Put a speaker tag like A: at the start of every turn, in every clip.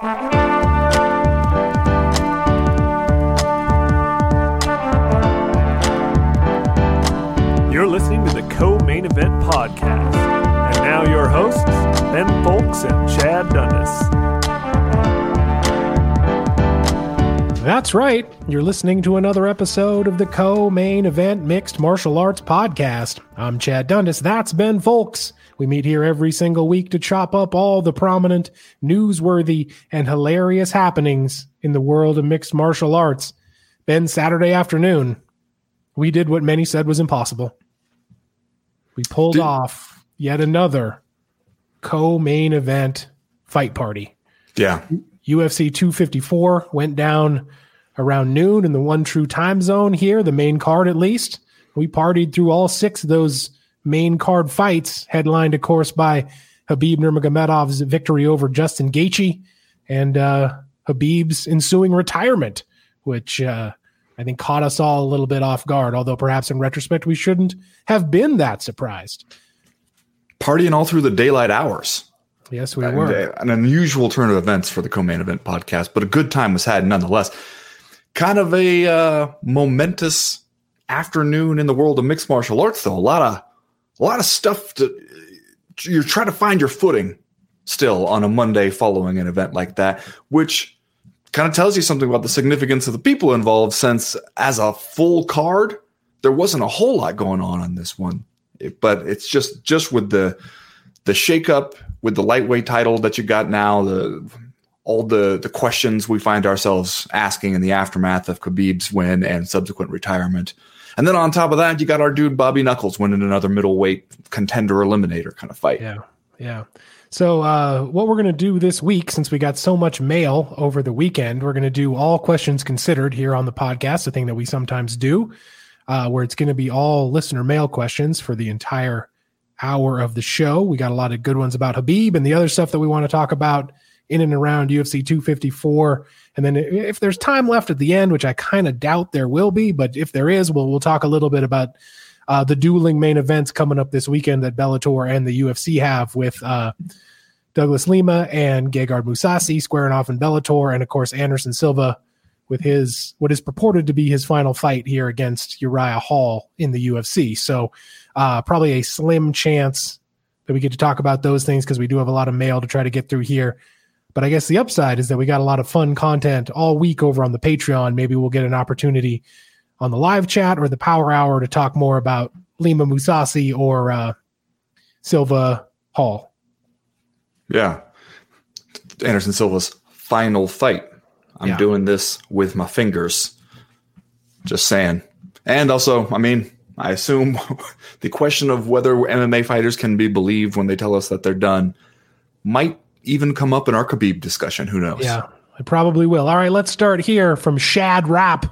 A: You're listening to the Co Main Event Podcast. And now your hosts, Ben Fowlkes and Chad Dundas.
B: That's right. You're listening to another episode of the Co Main Event Mixed Martial Arts Podcast. I'm Chad Dundas. That's Ben Fowlkes. We meet here every single week to chop up all the prominent, newsworthy, and hilarious happenings in the world of mixed martial arts. Ben, Saturday afternoon, we did what many said was impossible. We pulled off yet another co main event fight party.
C: Yeah.
B: UFC 254 went down around noon in the one true time zone here, the main card at least. We partied through all six of those main card fights, headlined, of course, by Khabib Nurmagomedov's victory over Justin Gaethje and uh, Khabib's ensuing retirement, which uh, I think caught us all a little bit off guard. Although perhaps in retrospect, we shouldn't have been that surprised.
C: Partying all through the daylight hours.
B: Yes, we
C: And,
B: were.
C: An unusual turn of events for the co-main event podcast, but a good time was had nonetheless. Kind of a uh, momentous afternoon in the world of mixed martial arts, though. A lot of a lot of stuff to you're trying to find your footing still on a Monday following an event like that, which kind of tells you something about the significance of the people involved. Since as a full card, there wasn't a whole lot going on on this one, but it's just just with the the shakeup with the lightweight title that you got now, the all the the questions we find ourselves asking in the aftermath of Khabib's win and subsequent retirement. And then on top of that, you got our dude Bobby Knuckles winning another middleweight contender eliminator kind of fight.
B: Yeah, yeah. So, uh, what we're going to do this week, since we got so much mail over the weekend, we're going to do all questions considered here on the podcast, a thing that we sometimes do, uh, where it's going to be all listener mail questions for the entire hour of the show. We got a lot of good ones about Khabib and the other stuff that we want to talk about in and around UFC 254. And then if there's time left at the end, which I kind of doubt there will be, but if there is, we'll we'll talk a little bit about uh, the dueling main events coming up this weekend that Bellator and the UFC have with uh, Douglas Lima and Gegard Mousasi squaring off in Bellator, and of course Anderson Silva with his what is purported to be his final fight here against Uriah Hall in the UFC. So uh, probably a slim chance that we get to talk about those things because we do have a lot of mail to try to get through here. But I guess the upside is that we got a lot of fun content all week over on the Patreon. Maybe we'll get an opportunity on the live chat or the Power Hour to talk more about Lima Mousasi or uh, Silva Hall.
C: Yeah. Anderson Silva's final fight. I'm
B: Yeah.
C: doing this with my fingers. Just saying. And also, I mean, I assume the question of whether MMA fighters can be believed when they tell us that they're done might even come up in our Khabib discussion. Who knows?
B: Yeah, I probably will. All right, let's start here from Shad Rap.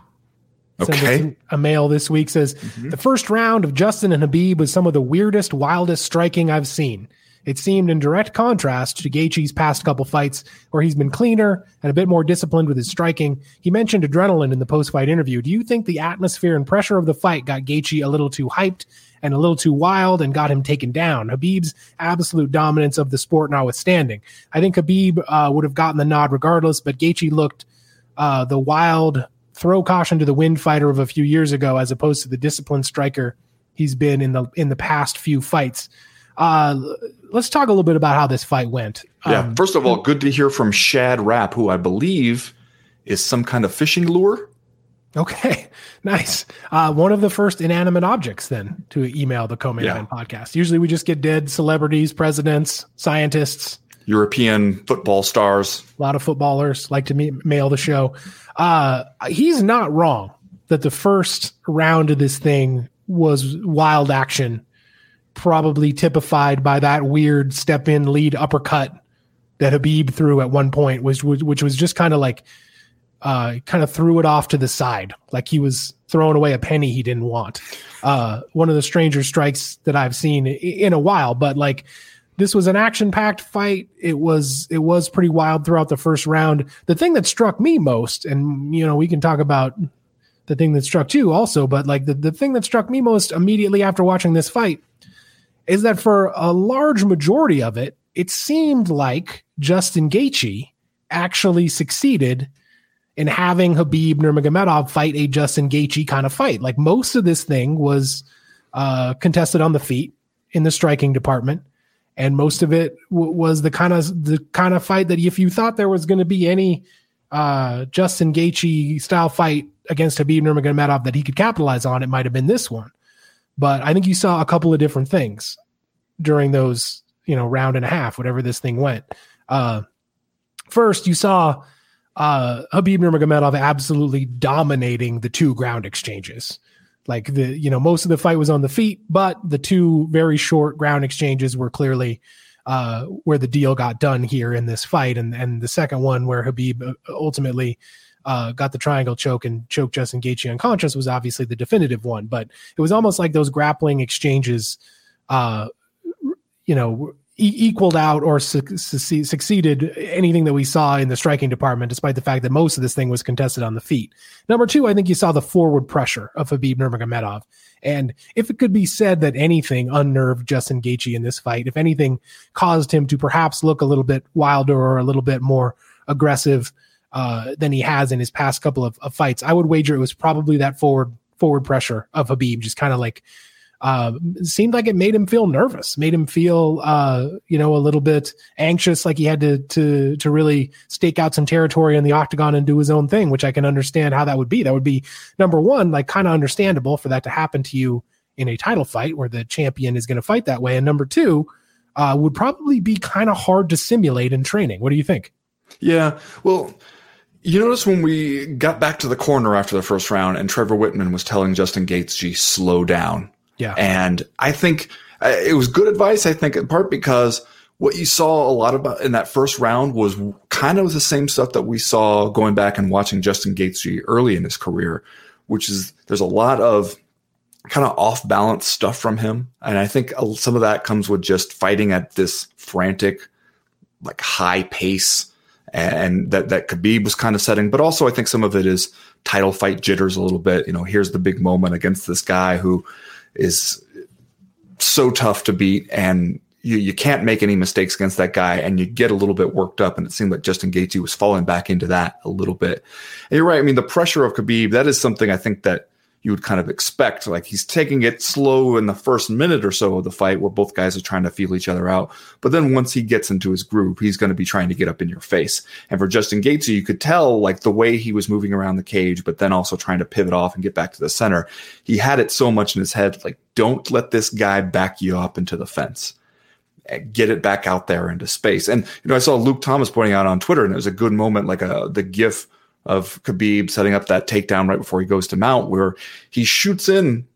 C: Okay.
B: A mail this week says mm-hmm. the first round of Justin and Khabib was some of the weirdest, wildest striking I've seen. It seemed in direct contrast to Gaethje's past couple fights, where he's been cleaner and a bit more disciplined with his striking. He mentioned adrenaline in the post-fight interview. Do you think the atmosphere and pressure of the fight got Gaethje a little too hyped and a little too wild and got him taken down? Khabib's absolute dominance of the sport notwithstanding, I think Khabib uh, would have gotten the nod regardless, but Gaethje looked uh, the wild throw caution to the wind fighter of a few years ago, as opposed to the disciplined striker he's been in the in the past few fights. Uh, let's talk a little bit about how this fight went.
C: Yeah.
B: Um,
C: First of all, good to hear from Shad Rap, who I believe is some kind of fishing lure.
B: okay, nice. Uh, one of the first inanimate objects then to email the co-main
C: Yeah.
B: podcast. Usually we just get dead celebrities, presidents, scientists,
C: European football stars.
B: a lot of footballers like to me- mail the show. Uh, he's not wrong that the first round of this thing was wild action, probably typified by that weird step in lead uppercut that Khabib threw at one point, which was which was just kind of like uh, kind of threw it off to the side, like he was throwing away a penny he didn't want. Uh, one of the stranger strikes that I've seen in a while, but like this was an action packed fight. It was it was pretty wild throughout the first round. The thing that struck me most, and you know, we can talk about the thing that struck you also, but like the, the thing that struck me most immediately after watching this fight is that for a large majority of it, it seemed like Justin Gaethje actually succeeded in having Khabib Nurmagomedov fight a Justin Gaethje kind of fight. Like most of this thing was uh, contested on the feet in the striking department, and most of it w- was the kind of the kind of fight that if you thought there was going to be any uh, Justin Gaethje style fight against Khabib Nurmagomedov that he could capitalize on, it might have been this one. But I think you saw a couple of different things during those, you know, round and a half, whatever this thing went. Uh, first, you saw uh, Khabib Nurmagomedov absolutely dominating the two ground exchanges. Like the, you know, most of the fight was on the feet, but the two very short ground exchanges were clearly uh, where the deal got done here in this fight. And and the second one where Khabib uh, ultimately uh, got the triangle choke and choked Justin Gaethje unconscious was obviously the definitive one. But it was almost like those grappling exchanges, uh, you know, e- equaled out or su- su- succeeded anything that we saw in the striking department, despite the fact that most of this thing was contested on the feet. Number two, I think you saw the forward pressure of Khabib Nurmagomedov. And if it could be said that anything unnerved Justin Gaethje in this fight, if anything caused him to perhaps look a little bit wilder or a little bit more aggressive uh, than he has in his past couple of, of fights, I would wager it was probably that forward forward pressure of Khabib, just kind of like uh, seemed like it made him feel nervous, made him feel, uh, you know, a little bit anxious, like he had to to to really stake out some territory in the octagon and do his own thing, which I can understand how that would be. That would be number one, like kind of understandable for that to happen to you in a title fight where the champion is going to fight that way, and number two, uh, would probably be kind of hard to simulate in training. What do you think?
C: Yeah, well. You notice when we got back to the corner after the first round and Trevor Wittman was telling Justin Gaethje, slow down
B: yeah.
C: And I think uh, it was good advice, I think, in part because what you saw a lot about in that first round was kind of the same stuff that we saw going back and watching Justin Gaethje early in his career, which is there's a lot of kind of off balance stuff from him. And I think some of that comes with just fighting at this frantic, like high pace and that, that Khabib was kind of setting, but also I think some of it is title fight jitters a little bit. You know, here's the big moment against this guy who is so tough to beat and you, you can't make any mistakes against that guy and you get a little bit worked up and it seemed like Justin Gaethje was falling back into that a little bit. And you're right. I mean, the pressure of Khabib, that is something I think that you would kind of expect. Like he's taking it slow in the first minute or so of the fight where both guys are trying to feel each other out. But then once he gets into his groove, he's going to be trying to get up in your face. And for Justin Gaethje, you could tell like the way he was moving around the cage, but then also trying to pivot off and get back to the center. He had it so much in his head, like, don't let this guy back you up into the fence eh, get it back out there into space. And you know, I saw Luke Thomas pointing out on Twitter, and it was a good moment, like a the GIF of Khabib setting up that takedown right before he goes to mount, where he shoots in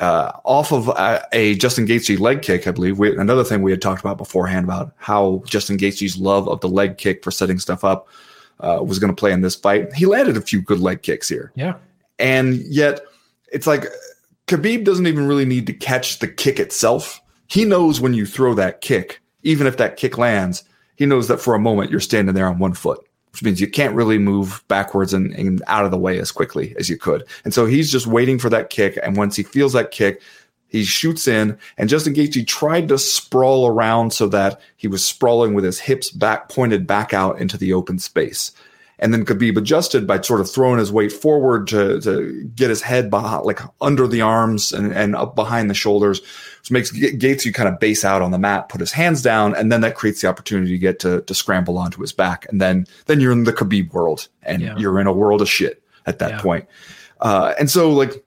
C: uh, off of a, a, Justin Gaethje leg kick, I believe. We, another thing we had talked about beforehand about how Justin Gaethje's love of the leg kick for setting stuff up uh, was going to play in this fight. He landed a few good leg kicks here.
B: Yeah.
C: And yet it's like Khabib doesn't even really need to catch the kick itself. He knows when you throw that kick, even if that kick lands, he knows that for a moment you're standing there on one foot which means you can't really move backwards and, and, out of the way as quickly as you could. And so he's just waiting for that kick. And once he feels that kick, he shoots in. And Justin Gaethje tried to sprawl around so that he was sprawling with his hips back pointed back out into the open space. And then Khabib adjusted by sort of throwing his weight forward to, to get his head behind, like under the arms and, and up behind the shoulders, which makes Gaethje kind of base out on the mat, put his hands down, and then that creates the opportunity to get to, to scramble onto his back. And then, then you're in the Khabib world and yeah. you're in a world of shit at that yeah. point. Uh, and so like,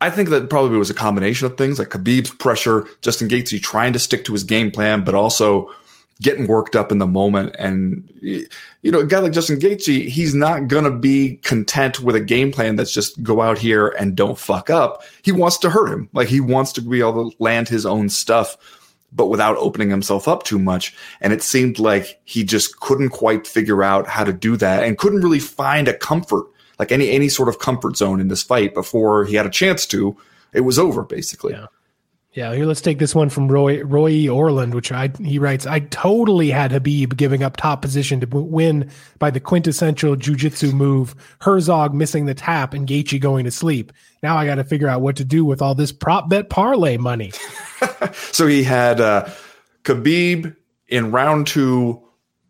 C: I think that probably was a combination of things like Khabib's pressure, Justin Gaethje trying to stick to his game plan, but also getting worked up in the moment. And, you know, a guy like Justin Gaethje, he's not going to be content with a game plan that's just go out here and don't fuck up. He wants to hurt him. Like he wants to be able to land his own stuff, but without opening himself up too much. And it seemed like he just couldn't quite figure out how to do that and couldn't really find a comfort, like any, any sort of comfort zone in this fight before he had a chance to. It was over basically.
B: Yeah. Yeah, here let's take this one from Roy Roy Orland, which I he writes, I totally had Khabib giving up top position to win by the quintessential jujitsu move, Herzog missing the tap and Gaethje going to sleep. Now I got to figure out what to do with all this prop bet parlay money.
C: so he had uh, Khabib in round two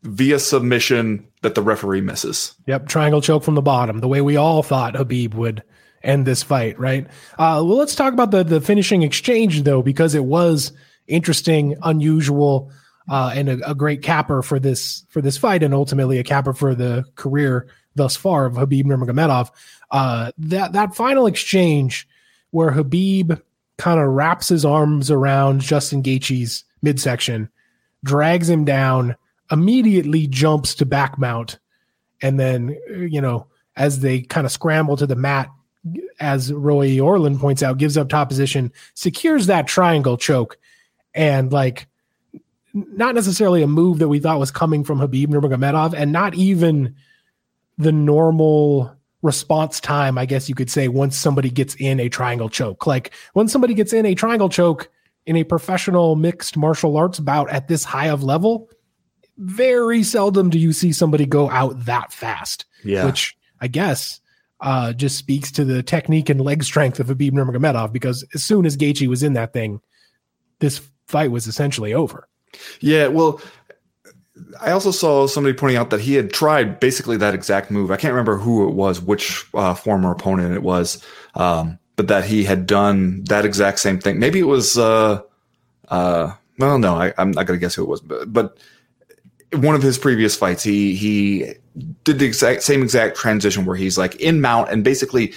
C: via submission that the referee misses.
B: Yep, triangle choke from the bottom, the way we all thought Khabib would end this fight, right? Uh, well, let's talk about the the finishing exchange though, because it was interesting, unusual, uh, and a, a, great capper for this for this fight, and ultimately a capper for the career thus far of Khabib Nurmagomedov. Uh, that that final exchange where Khabib kind of wraps his arms around Justin Gaethje's midsection, drags him down, immediately jumps to back mount, and then you know as they kind of scramble to the mat, as Roy Orlin points out, gives up top position, secures that triangle choke, and like not necessarily a move that we thought was coming from Khabib Nurmagomedov, and not even the normal response time, I guess you could say, once somebody gets in a triangle choke. Like when somebody gets in a triangle choke in a professional mixed martial arts bout at this high of level, very seldom do you see somebody go out that fast.
C: Yeah.
B: Which I guess uh, just speaks to the technique and leg strength of Khabib Nurmagomedov because as soon as Gaethje was in that thing, this fight was essentially over.
C: Yeah, well, I also saw somebody pointing out that he had tried basically that exact move. I can't remember who it was, which uh, former opponent it was, um, but that he had done that exact same thing. Maybe it was, uh, uh, well, no, I, am not going to guess who it was, but, but one of his previous fights, he he did the exact same exact transition where he's like in mount and basically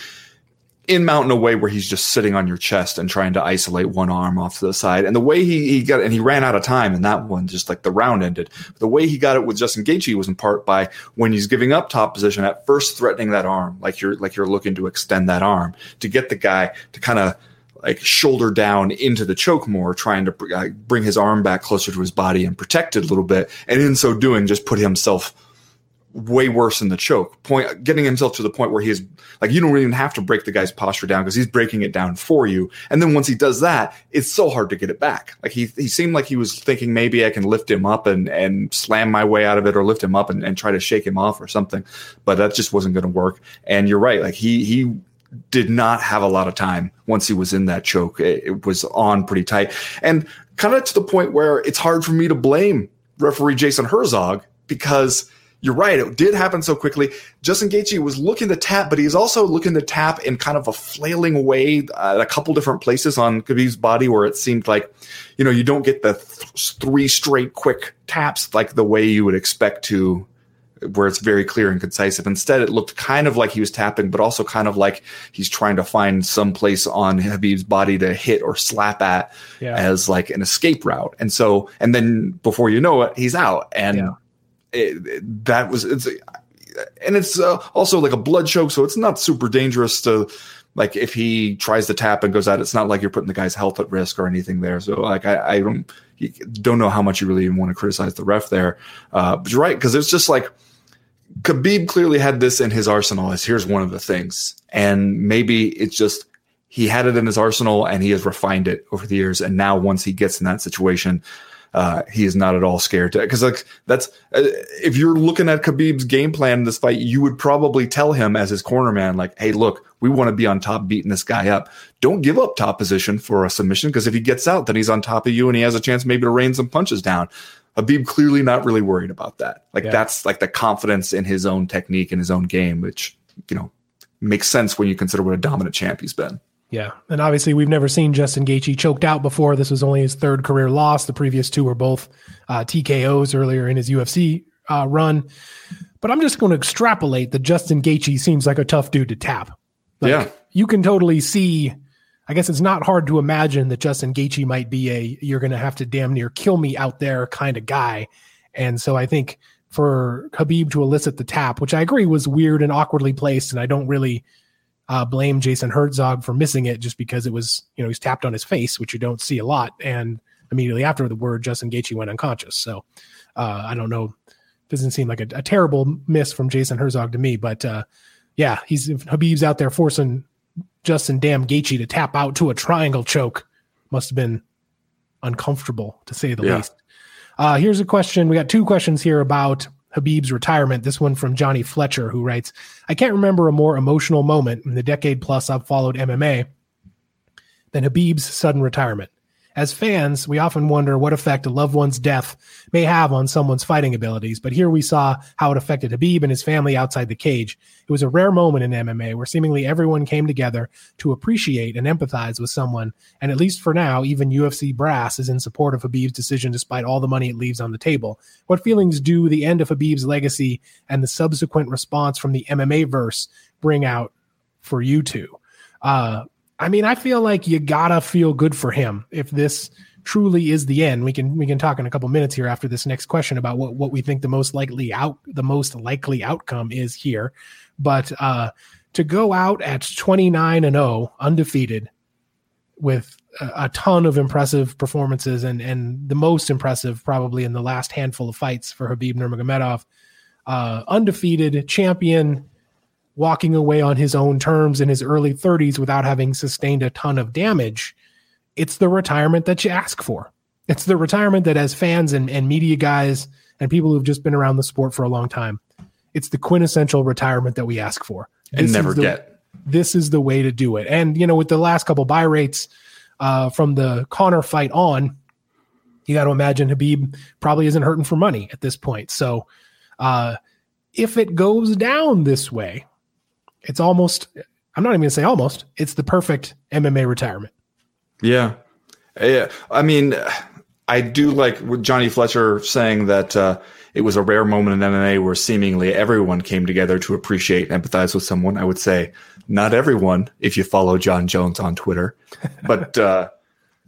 C: in mount in a way where he's just sitting on your chest and trying to isolate one arm off to the side. And the way he, he got and he ran out of time and that one just like the round ended. The way he got it with Justin Gaethje was in part by when he's giving up top position at first threatening that arm, like you're like you're looking to extend that arm to get the guy to kind of like shoulder down into the choke more, trying to uh, bring his arm back closer to his body and protect it a little bit. And in so doing, just put himself way worse in the choke, point getting himself to the point where he's like you don't even have to break the guy's posture down because he's breaking it down for you. And then once he does that, it's so hard to get it back. Like he he seemed like he was thinking maybe I can lift him up and and slam my way out of it or lift him up and, and try to shake him off or something. But that just wasn't going to work. And you're right, like he he did not have a lot of time once he was in that choke. It, it was on pretty tight and kind of to the point where it's hard for me to blame referee Jason Herzog because you're right. It did happen so quickly. Justin Gaethje was looking to tap, but he's also looking to tap in kind of a flailing way at a couple different places on Khabib's body where it seemed like, you know, you don't get the th- three straight quick taps like the way you would expect to, where it's very clear and concise. Instead, it looked kind of like he was tapping, but also kind of like he's trying to find some place on Khabib's body to hit or slap at yeah. as like an escape route. And so, and then before you know it, he's out. And yeah it, it, that was it's and it's uh, also like a blood choke, so it's not super dangerous to like if he tries to tap and goes out. It's not like you're putting the guy's health at risk or anything there. So like I, I don't don't know how much you really even want to criticize the ref there, uh, but you're right because it's just like. Khabib clearly had this in his arsenal as here's one of the things. And maybe it's just he had it in his arsenal and he has refined it over the years. And now once he gets in that situation, uh, he is not at all scared to because like that's uh, if you're looking at Khabib's game plan in this fight, you would probably tell him as his corner man, like, "Hey, look, we want to be on top, beating this guy up. Don't give up top position for a submission because if he gets out, then he's on top of you and he has a chance maybe to rain some punches down." Khabib clearly not really worried about that. Like yeah. that's like the confidence in his own technique and his own game, which you know makes sense when you consider what a dominant champ he's been.
B: Yeah, and obviously we've never seen Justin Gaethje choked out before. This was only his third career loss. The previous two were both uh, TKOs earlier in his UFC uh, run. But I'm just going to extrapolate that Justin Gaethje seems like a tough dude to tap. Like,
C: yeah,
B: you can totally see. I guess it's not hard to imagine that Justin Gaethje might be a you're going to have to damn near kill me out there kind of guy. And so I think for Khabib to elicit the tap, which I agree was weird and awkwardly placed, and I don't really uh, blame Jason Herzog for missing it just because it was, you know, he's tapped on his face, which you don't see a lot. And immediately after the word, Justin Gaethje went unconscious. So uh, I don't know. Doesn't seem like a, a, terrible miss from Jason Herzog to me, but uh, yeah, he's Khabib's out there forcing Justin damn Gaethje to tap out to a triangle choke. Must have been uncomfortable to say the yeah. least. Uh, here's a question. We got two questions here about Khabib's retirement. This one from Johnny Fletcher, who writes, I can't remember a more emotional moment in the decade plus I've followed MMA than Khabib's sudden retirement. As fans, we often wonder what effect a loved one's death may have on someone's fighting abilities, but here we saw how it affected Khabib and his family outside the cage. It was a rare moment in MMA where seemingly everyone came together to appreciate and empathize with someone, and at least for now, even UFC brass is in support of Khabib's decision despite all the money it leaves on the table. What feelings do the end of Khabib's legacy and the subsequent response from the MMA verse bring out for you two? Uh, I mean, I feel like you gotta feel good for him if this truly is the end. We can we can talk in a couple minutes here after this next question about what what we think the most likely out the most likely outcome is here. But uh, to go out at 29 and 0 undefeated with a, a ton of impressive performances and and the most impressive probably in the last handful of fights for Khabib Nurmagomedov, uh, undefeated champion walking away on his own terms in his early 30s without having sustained a ton of damage, it's the retirement that you ask for. It's the retirement that, as fans and, and media guys and people who've just been around the sport for a long time, it's the quintessential retirement that we ask for.
C: This and never
B: the,
C: get.
B: This is the way to do it. And, you know, with the last couple buy rates uh, from the Conor fight on, you got to imagine Khabib probably isn't hurting for money at this point. So, uh, if it goes down this way, it's almost I'm not even gonna say almost. It's the perfect MMA retirement.
C: Yeah, yeah. I mean, I do like with Johnny Fletcher saying that uh, it was a rare moment in MMA where seemingly everyone came together to appreciate, and empathize with someone. I would say not everyone, if you follow Jon Jones on Twitter, but uh,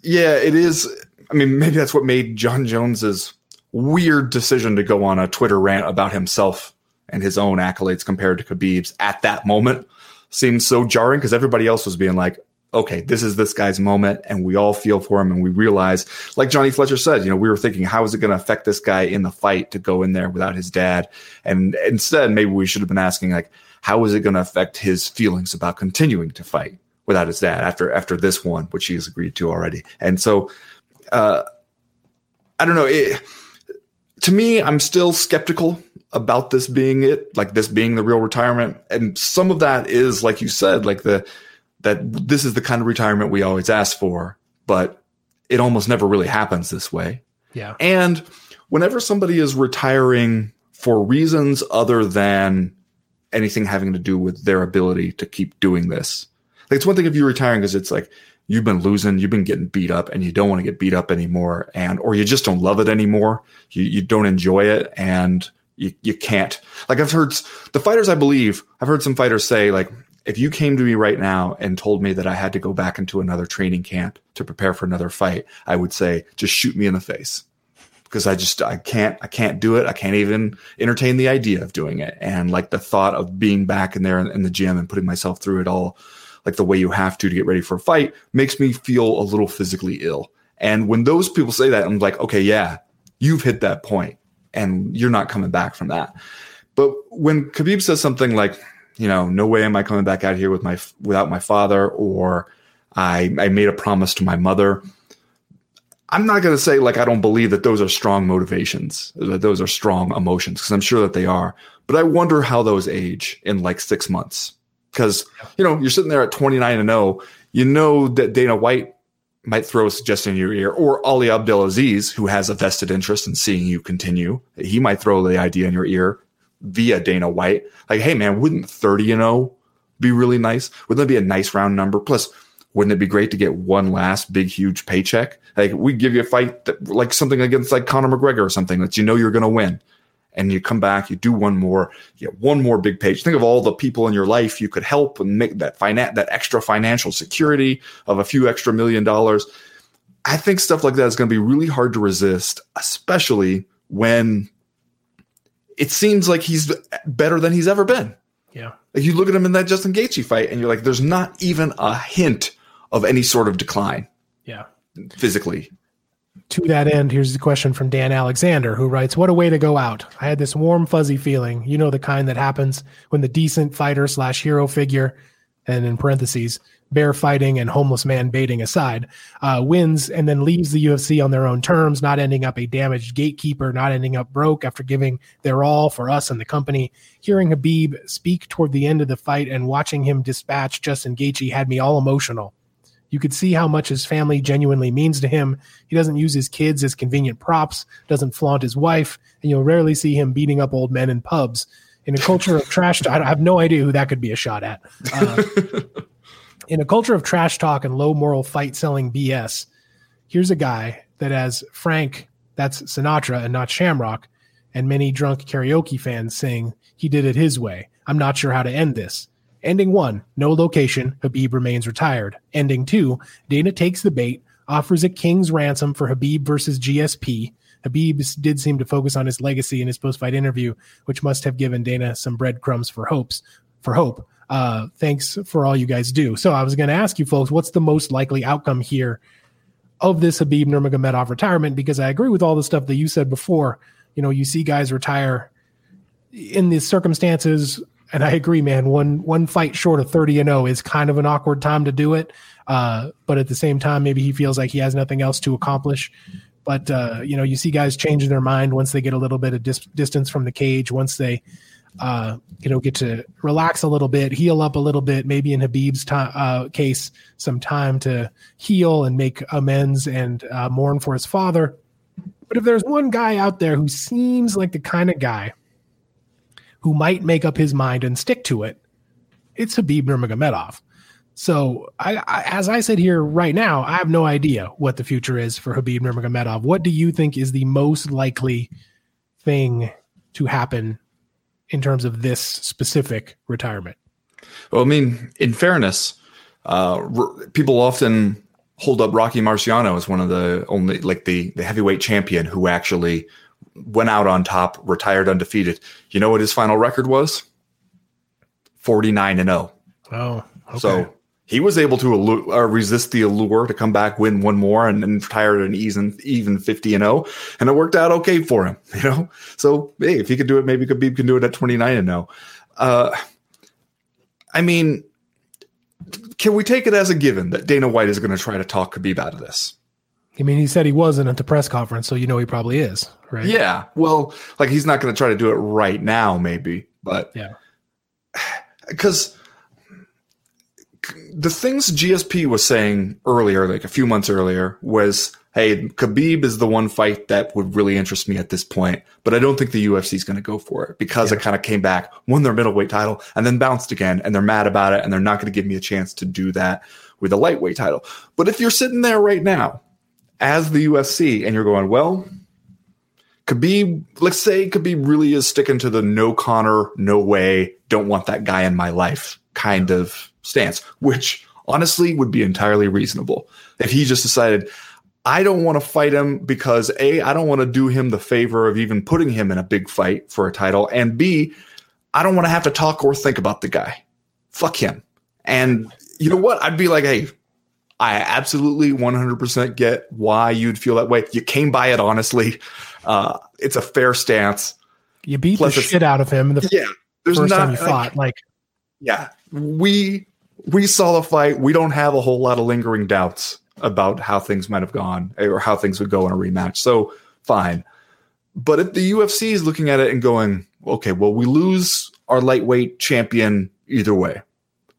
C: yeah, it is. I mean, maybe that's what made Jon Jones's weird decision to go on a Twitter rant about himself and his own accolades compared to Khabib's at that moment seemed so jarring because everybody else was being like, okay, this is this guy's moment, and we all feel for him, and we realize, like Johnny Fletcher said, you know, we were thinking, how is it going to affect this guy in the fight to go in there without his dad? And instead, maybe we should have been asking, like, how is it going to affect his feelings about continuing to fight without his dad after after this one, which he has agreed to already? And so, uh, I don't know. It, to me, I'm still skeptical about this being it, like this being the real retirement. And some of that is, like you said, like the, that this is the kind of retirement we always ask for, but it almost never really happens this way.
B: Yeah.
C: And whenever somebody is retiring for reasons other than anything having to do with their ability to keep doing this, like it's one thing if you're retiring because it's like, you've been losing, you've been getting beat up and you don't want to get beat up anymore. And, or you just don't love it anymore. You, you don't enjoy it. And you, you can't like I've heard the fighters I believe I've heard some fighters say like if you came to me right now and told me that I had to go back into another training camp to prepare for another fight, I would say just shoot me in the face because I just I can't I can't do it. I can't even entertain the idea of doing it. And like the thought of being back in there in, in the gym and putting myself through it all like the way you have to to get ready for a fight makes me feel a little physically ill. And when those people say that, I'm like, okay, yeah, you've hit that point and you're not coming back from that. But when Khabib says something like, you know, no way am I coming back out here with my without my father, or I I made a promise to my mother. I'm not going to say like I don't believe that those are strong motivations, that those are strong emotions, because I'm sure that they are. But I wonder how those age in like six months, because you know you're sitting there at 29 and 0. You know that Dana White might throw a suggestion in your ear, or Ali Abdelaziz, who has a vested interest in seeing you continue, he might throw the idea in your ear via Dana White. Like, hey man, wouldn't 30 and 0 be really nice? Wouldn't that be a nice round number? Plus, wouldn't it be great to get one last big huge paycheck? Like we give you a fight that, like something against like Conor McGregor or something that you know you're to win and you come back, you do one more, you get one more big page. Think of all the people in your life you could help and make that finan- that extra financial security of a few extra million dollars. I think stuff like that is going to be really hard to resist, especially when it seems like he's better than he's ever been.
B: Yeah.
C: Like you look at him in that Justin Gaethje fight and you're like, there's not even a hint of any sort of decline.
B: Yeah.
C: Physically
B: to that end, here's the question from Dan Alexander, who writes, What a way to go out. I had this warm, fuzzy feeling, you know, the kind that happens when the decent fighter slash hero figure, and in parentheses, bear fighting and homeless man baiting aside, uh, wins and then leaves the UFC on their own terms, not ending up a damaged gatekeeper, not ending up broke after giving their all for us and the company. Hearing Khabib speak toward the end of the fight and watching him dispatch Justin Gaethje had me all emotional You could see how much his family genuinely means to him. He doesn't use his kids as convenient props, doesn't flaunt his wife, and you'll rarely see him beating up old men in pubs. In a culture of trash, I have no idea who that could be a shot at. Uh, in a culture of trash talk and low moral fight selling BS, here's a guy that has Frank, that's Sinatra and not Shamrock, and many drunk karaoke fans saying he did it his way. I'm not sure how to end this. Ending one, no location, Khabib remains retired. Ending two, Dana takes the bait, offers a king's ransom for Khabib versus GSP. Khabib did seem to focus on his legacy in his post-fight interview, which must have given Dana some breadcrumbs for hopes for hope. Uh, thanks for all you guys do. So I was going to ask you folks, what's the most likely outcome here of this Khabib Nurmagomedov retirement? Because I agree with all the stuff that you said before. You know, you see guys retire in these circumstances and I agree, man. One one fight short of thirty and zero is kind of an awkward time to do it. Uh, but at the same time, maybe he feels like he has nothing else to accomplish. But uh, you know, you see guys changing their mind once they get a little bit of dis- distance from the cage, once they uh, you know get to relax a little bit, heal up a little bit. Maybe in Khabib's uh, case, some time to heal and make amends and uh, mourn for his father. But if there's one guy out there who seems like the kind of guy who might make up his mind and stick to it, it's Khabib Nurmagomedov. So, I, I, as I sit here right now, I have no idea what the future is for Khabib Nurmagomedov. What do you think is the most likely thing to happen in terms of this specific retirement?
C: Well, I mean, in fairness, uh, r- people often hold up Rocky Marciano as one of the only, like the the heavyweight champion who actually went out on top, retired undefeated. You know what his final record was? 49 and 0.
B: Oh, okay.
C: So he was able to uh, resist the allure to come back, win one more, and then retire at an even, even 50 and 0. And it worked out okay for him, you know? So, hey, if he could do it, maybe Khabib can do it at 29 and 0. Uh, I mean, can we take it as a given that Dana White is going to try to talk Khabib out of this?
B: I mean, he said he wasn't at the press conference, so you know he probably is, right?
C: Yeah. Well, like he's not going to try to do it right now, maybe, but
B: yeah,
C: because the things GSP was saying earlier, like a few months earlier, was, "Hey, Khabib is the one fight that would really interest me at this point, but I don't think the UFC is going to go for it because yeah. it kind of came back, won their middleweight title, and then bounced again, and they're mad about it, and they're not going to give me a chance to do that." With a lightweight title. But if you're sitting there right now as the UFC and you're going, well, Khabib, let's say Khabib really is sticking to the no Conor, no way, don't want that guy in my life kind of stance, which honestly would be entirely reasonable. If he just decided, I don't want to fight him because A, I don't want to do him the favor of even putting him in a big fight for a title, and B, I don't want to have to talk or think about the guy. Fuck him. And you know what? I'd be like, hey, I absolutely 100% get why you'd feel that way. You came by it honestly. Uh, it's a fair stance.
B: You beat Plus the shit out of him the
C: yeah, there's
B: first
C: not,
B: time you fought. Like,
C: yeah, we we saw the fight. We don't have a whole lot of lingering doubts about how things might have gone or how things would go in a rematch. So fine. But if the UFC is looking at it and going, okay, well, we lose our lightweight champion either way.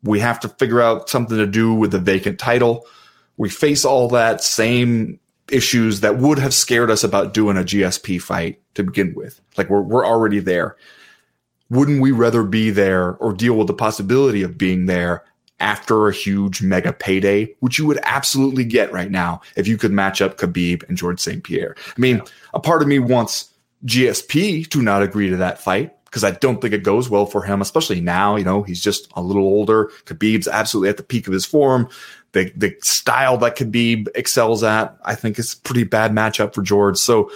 C: We have to figure out something to do with the vacant title. We face all that same issues that would have scared us about doing a GSP fight to begin with. Like we're we're already there. Wouldn't we rather be there or deal with the possibility of being there after a huge mega payday, which you would absolutely get right now if you could match up Khabib and George St. Pierre? I mean, a part of me wants GSP to not agree to that fight because I don't think it goes well for him, especially now. You know, he's just a little older. Khabib's absolutely at the peak of his form. The the style that Khabib excels at, I think, is a pretty bad matchup for George. So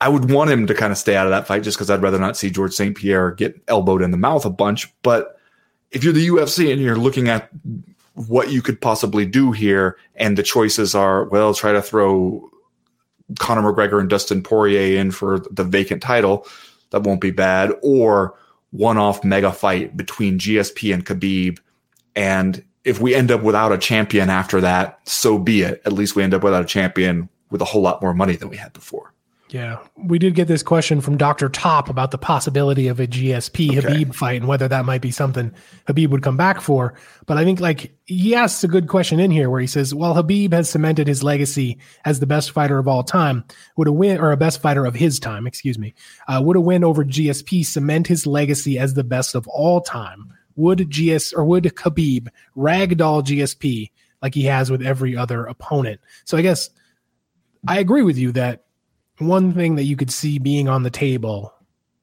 C: I would want him to kind of stay out of that fight just because I'd rather not see George St. Pierre get elbowed in the mouth a bunch. But if you're the UFC and you're looking at what you could possibly do here, and the choices are, well, try to throw Conor McGregor and Dustin Poirier in for the vacant title that won't be bad, or one off mega fight between GSP and Khabib. And if we end up without a champion after that, so be it. At least we end up without a champion with a whole lot more money than we had before.
B: Yeah, we did get this question from Dr. Top about the possibility of a GSP
C: Okay.
B: Khabib fight and whether that might be something Khabib would come back for. But I think like he asks a good question in here where he says, "Well, Khabib has cemented his legacy as the best fighter of all time. Would a win or a best fighter of his time, excuse me, uh, would a win over GSP cement his legacy as the best of all time? Would GS or would Khabib ragdoll GSP like he has with every other opponent?" So I guess I agree with you that one thing that you could see being on the table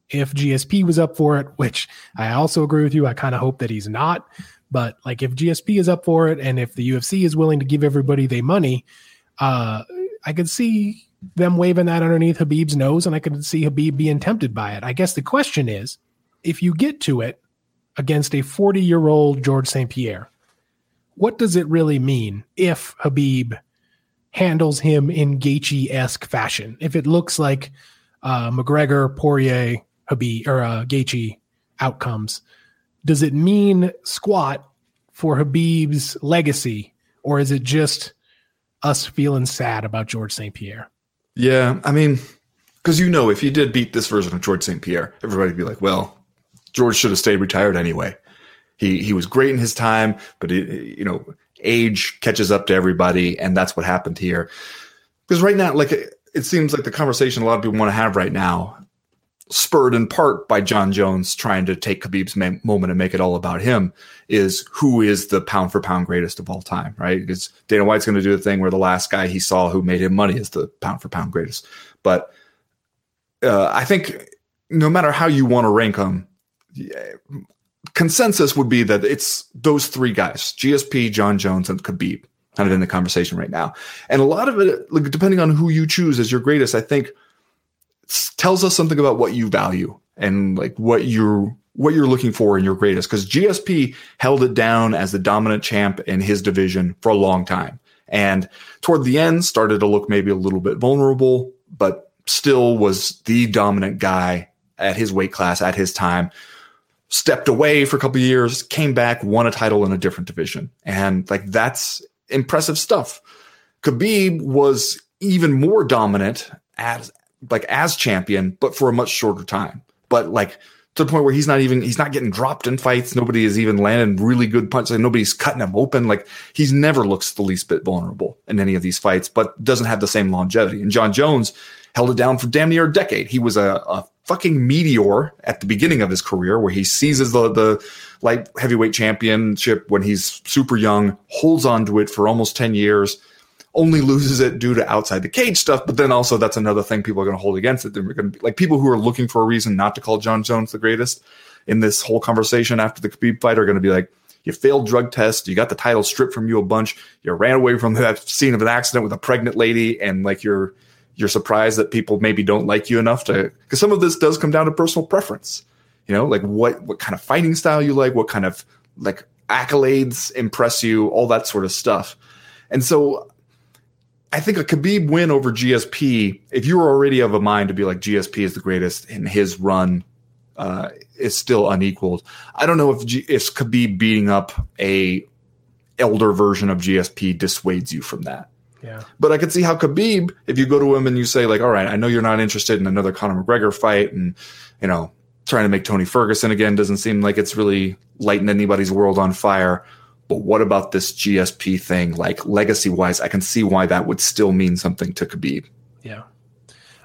B: if GSP was up for it, which I also agree with you. I kind of hope that he's not. But like if GSP is up for it and if the UFC is willing to give everybody their money, uh, I could see them waving that underneath Khabib's nose and I could see Khabib being tempted by it. I guess the question is if you get to it against a 40 year old George St. Pierre, what does it really mean if Khabib handles him in Gaethje esque fashion. If it looks like uh, McGregor, Poirier, Khabib, or uh, Gaethje outcomes, does it mean squat for Khabib's legacy, or is it just us feeling sad about George St. Pierre?
C: Yeah, I mean, because you know, if he did beat this version of George St. Pierre, everybody'd be like, "Well, George should have stayed retired anyway. He he was great in his time, but it, you know, age catches up to everybody, and that's what happened here. Because right now, like it, seems like the conversation a lot of people want to have right now, spurred in part by Jon Jones trying to take Khabib's moment and make it all about him, is who is the pound for pound greatest of all time, right? Because Dana White's going to do the thing where the last guy he saw who made him money is the pound for pound greatest. But uh, I think no matter how you want to rank them, consensus would be that it's those three guys GSP, Jon Jones, and Khabib kind of in the conversation right now. And a lot of it, like, depending on who you choose as your greatest, I think tells us something about what you value and like what you're what you're looking for in your greatest. Because GSP held it down as the dominant champ in his division for a long time. And toward the end started to look maybe a little bit vulnerable but still was the dominant guy at his weight class at his time stepped away for a couple years came back won a title in a different division and like that's impressive stuff Khabib was even more dominant as like as champion, but for a much shorter time. But like to the point where he's not even he's not getting dropped in fights. Nobody is even landing really good punches. Like nobody's cutting him open. Like he's never looks the least bit vulnerable in any of these fights, but doesn't have the same longevity. And Jon Jones held it down for damn near a decade. He was a, a fucking meteor at the beginning of his career where he seizes the the light heavyweight championship when he's super young, holds on to it for almost 10 years only loses it due to outside the cage stuff. But then also that's another thing people are going to hold against it. They're going to be like people who are looking for a reason not to call Jon Jones the greatest in this whole conversation after the Khabib fight are going to be like, you failed drug test, you got the title stripped from you a bunch, you ran away from that scene of an accident with a pregnant lady, and like you're you're surprised that people maybe don't like you enough to because some of this does come down to personal preference. You know, like what what kind of fighting style you like, what kind of like accolades impress you, all that sort of stuff. And so I think a Khabib win over GSP, if you were already of a mind to be like GSP is the greatest and his run uh, is still unequaled. I don't know if G- if Khabib beating up a elder version of GSP dissuades you from that.
B: Yeah.
C: But I could see how Khabib, if you go to him and you say like, "All right, I know you're not interested in another Conor McGregor fight," and you know, trying to make Tony Ferguson again doesn't seem like it's really lighting anybody's world on fire. But what about this GSP thing? Like legacy wise, I can see why that would still mean something to Khabib.
B: Yeah.